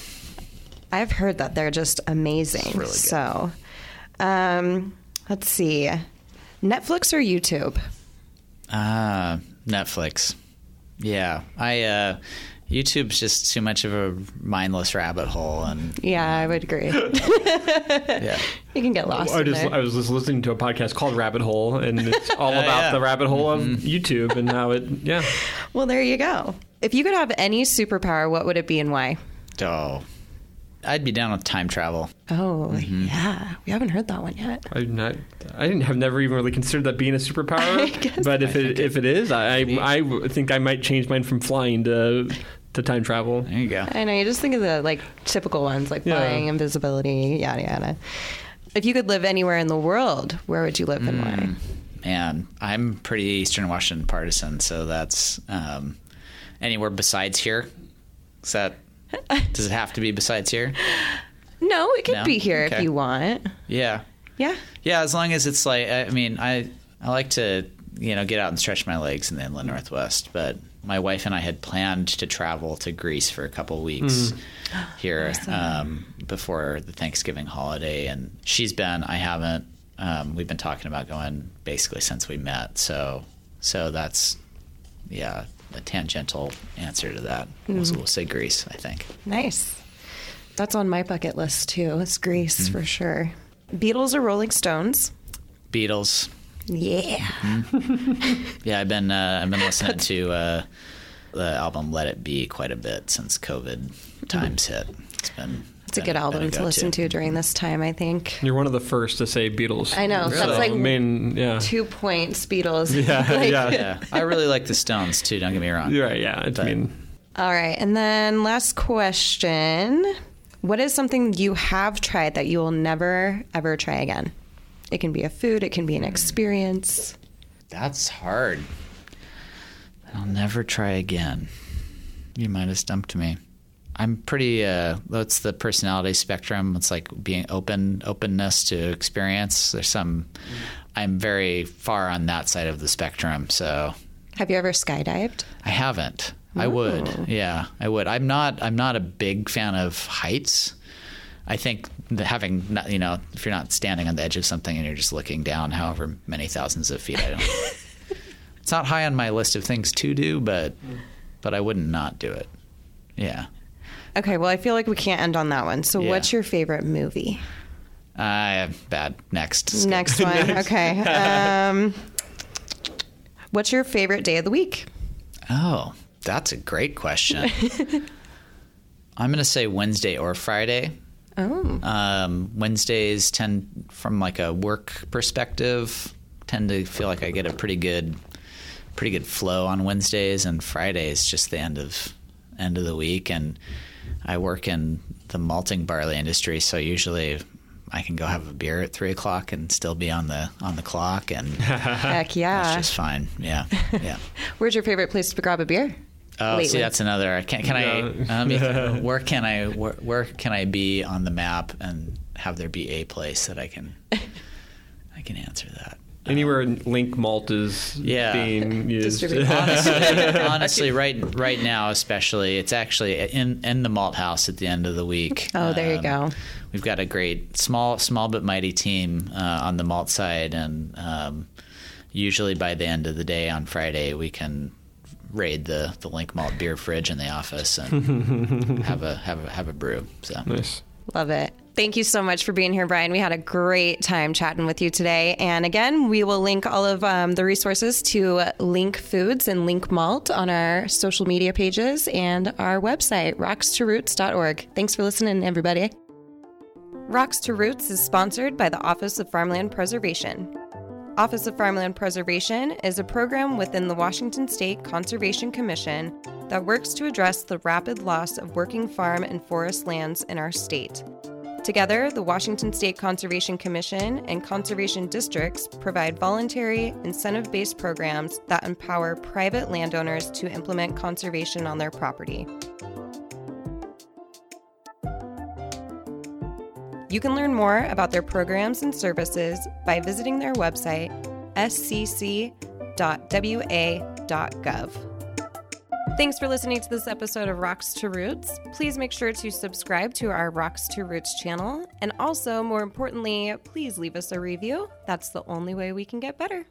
I've heard that they're just amazing. Really so, um, let's see, Netflix or YouTube? Ah, uh, Netflix. Yeah, I. Uh, YouTube's just too much of a mindless rabbit hole, and yeah, I would agree. *laughs* yeah, you can get lost. I just. I was just listening to a podcast called Rabbit Hole, and it's *laughs* all uh, about yeah. the rabbit hole of mm-hmm. YouTube and how it. Yeah. Well, there you go. If you could have any superpower, what would it be and why? Oh, I'd be down with time travel. Oh mm-hmm. yeah, we haven't heard that one yet. I'm not. I didn't have never even really considered that being a superpower. *laughs* but if it if it is, I I think I might change mine from flying to to time travel. There you go. I know. You just think of the like typical ones like yeah. flying, invisibility, yada yada. If you could live anywhere in the world, where would you live and why? Man, I'm pretty Eastern Washington partisan, so that's um, anywhere besides here. Is that *laughs* does it have to be besides here? No, it could No? be here if you want. Yeah, Yeah. yeah. As long as it's like, I I mean, I I like to you know get out and stretch my legs in the inland northwest, but my wife and I had planned to travel to Greece for a couple weeks here um, before the Thanksgiving holiday, and she's been. I haven't. Um, we've been talking about going basically since we met. So so that's yeah a tangential answer to that. We'll, we'll say Greece. I think. Nice. That's on my bucket list too. It's Greece Mm-hmm. for sure. Beatles or Rolling Stones? Beatles. Yeah. Yeah, I've been uh, I've been listening to uh, the album "Let It Be" quite a bit since COVID times hit. It's been It's a good album to listen to during this time, I think. You're one of the first to say Beatles. I know. Really? That's like I mean, yeah. two points, Beatles. Yeah, *laughs* Like- yeah. Yeah, I really like the Stones too. Don't get me wrong. You're right, yeah. It's, I mean, All right. And then last question What is something you have tried that you will never, ever try again? It can be a food, it can be an experience. That's hard. I'll never try again. You might have stumped me. I'm pretty. Uh, that's the personality spectrum. It's like being open, openness to experience. There's some. I'm very far on that side of the spectrum. So Have you ever skydived? I haven't. I would. Yeah, I would. I'm not. I'm not a big fan of heights. I think having, not, you know, if you're not standing on the edge of something and you're just looking down, however many thousands of feet, I don't. *laughs* it's not high on my list of things to do, but but I wouldn't not do it. Yeah. Okay, well, I feel like we can't end on that one. So, Yeah. what's your favorite movie? Uh, bad. Next. Skip. Next one. *laughs* Okay. Um, what's your favorite day of the week? Oh, that's a great question. *laughs* I'm going to say Wednesday or Friday. Oh, Um, Wednesdays tend, from like a work perspective, tend to feel like I get a pretty good, pretty good flow on Wednesdays, and Fridays just the end of end of the week. And I work in the malting barley industry, so usually I can go have a beer at three o'clock and still be on the on the clock, and *laughs* heck yeah. just fine. Yeah, yeah. *laughs* Where's your favorite place to grab a beer? Oh, see, lately? that's another. Can, can Yeah. I? Um, if- *laughs* where can I? Where, where can I be on the map and have there be a place that I can? *laughs* I can answer that. anywhere LINC Malt is Yeah. being *laughs* used. Distributed. Honestly, honestly, right right now, especially, it's actually in in the malt house at the end of the week. Oh, there you Um, go. We've got a great small small but mighty team uh, on the malt side, and um, usually by the end of the day on Friday, we can raid the the LINC Malt beer fridge in the office and *laughs* have a have a have a brew. So nice. Love it. Thank you so much for being here, Brian. We had a great time chatting with you today. And again, we will link all of um, the resources to LINC Foods and LINC Malt on our social media pages and our website, rockstoroot.org. Thanks for listening, everybody. Rocks to Roots is sponsored by the Office of Farmland Preservation. Office of Farmland Preservation is a program within the Washington State Conservation Commission that works to address the rapid loss of working farm and forest lands in our state. Together, the Washington State Conservation Commission and conservation districts provide voluntary, incentive based programs that empower private landowners to implement conservation on their property. You can learn more about their programs and services by visiting their website, scc.wa.gov. Thanks for listening to this episode of Rocks to Roots. Please make sure to subscribe to our Rocks to Roots channel. And also, more importantly, please leave us a review. That's the only way we can get better.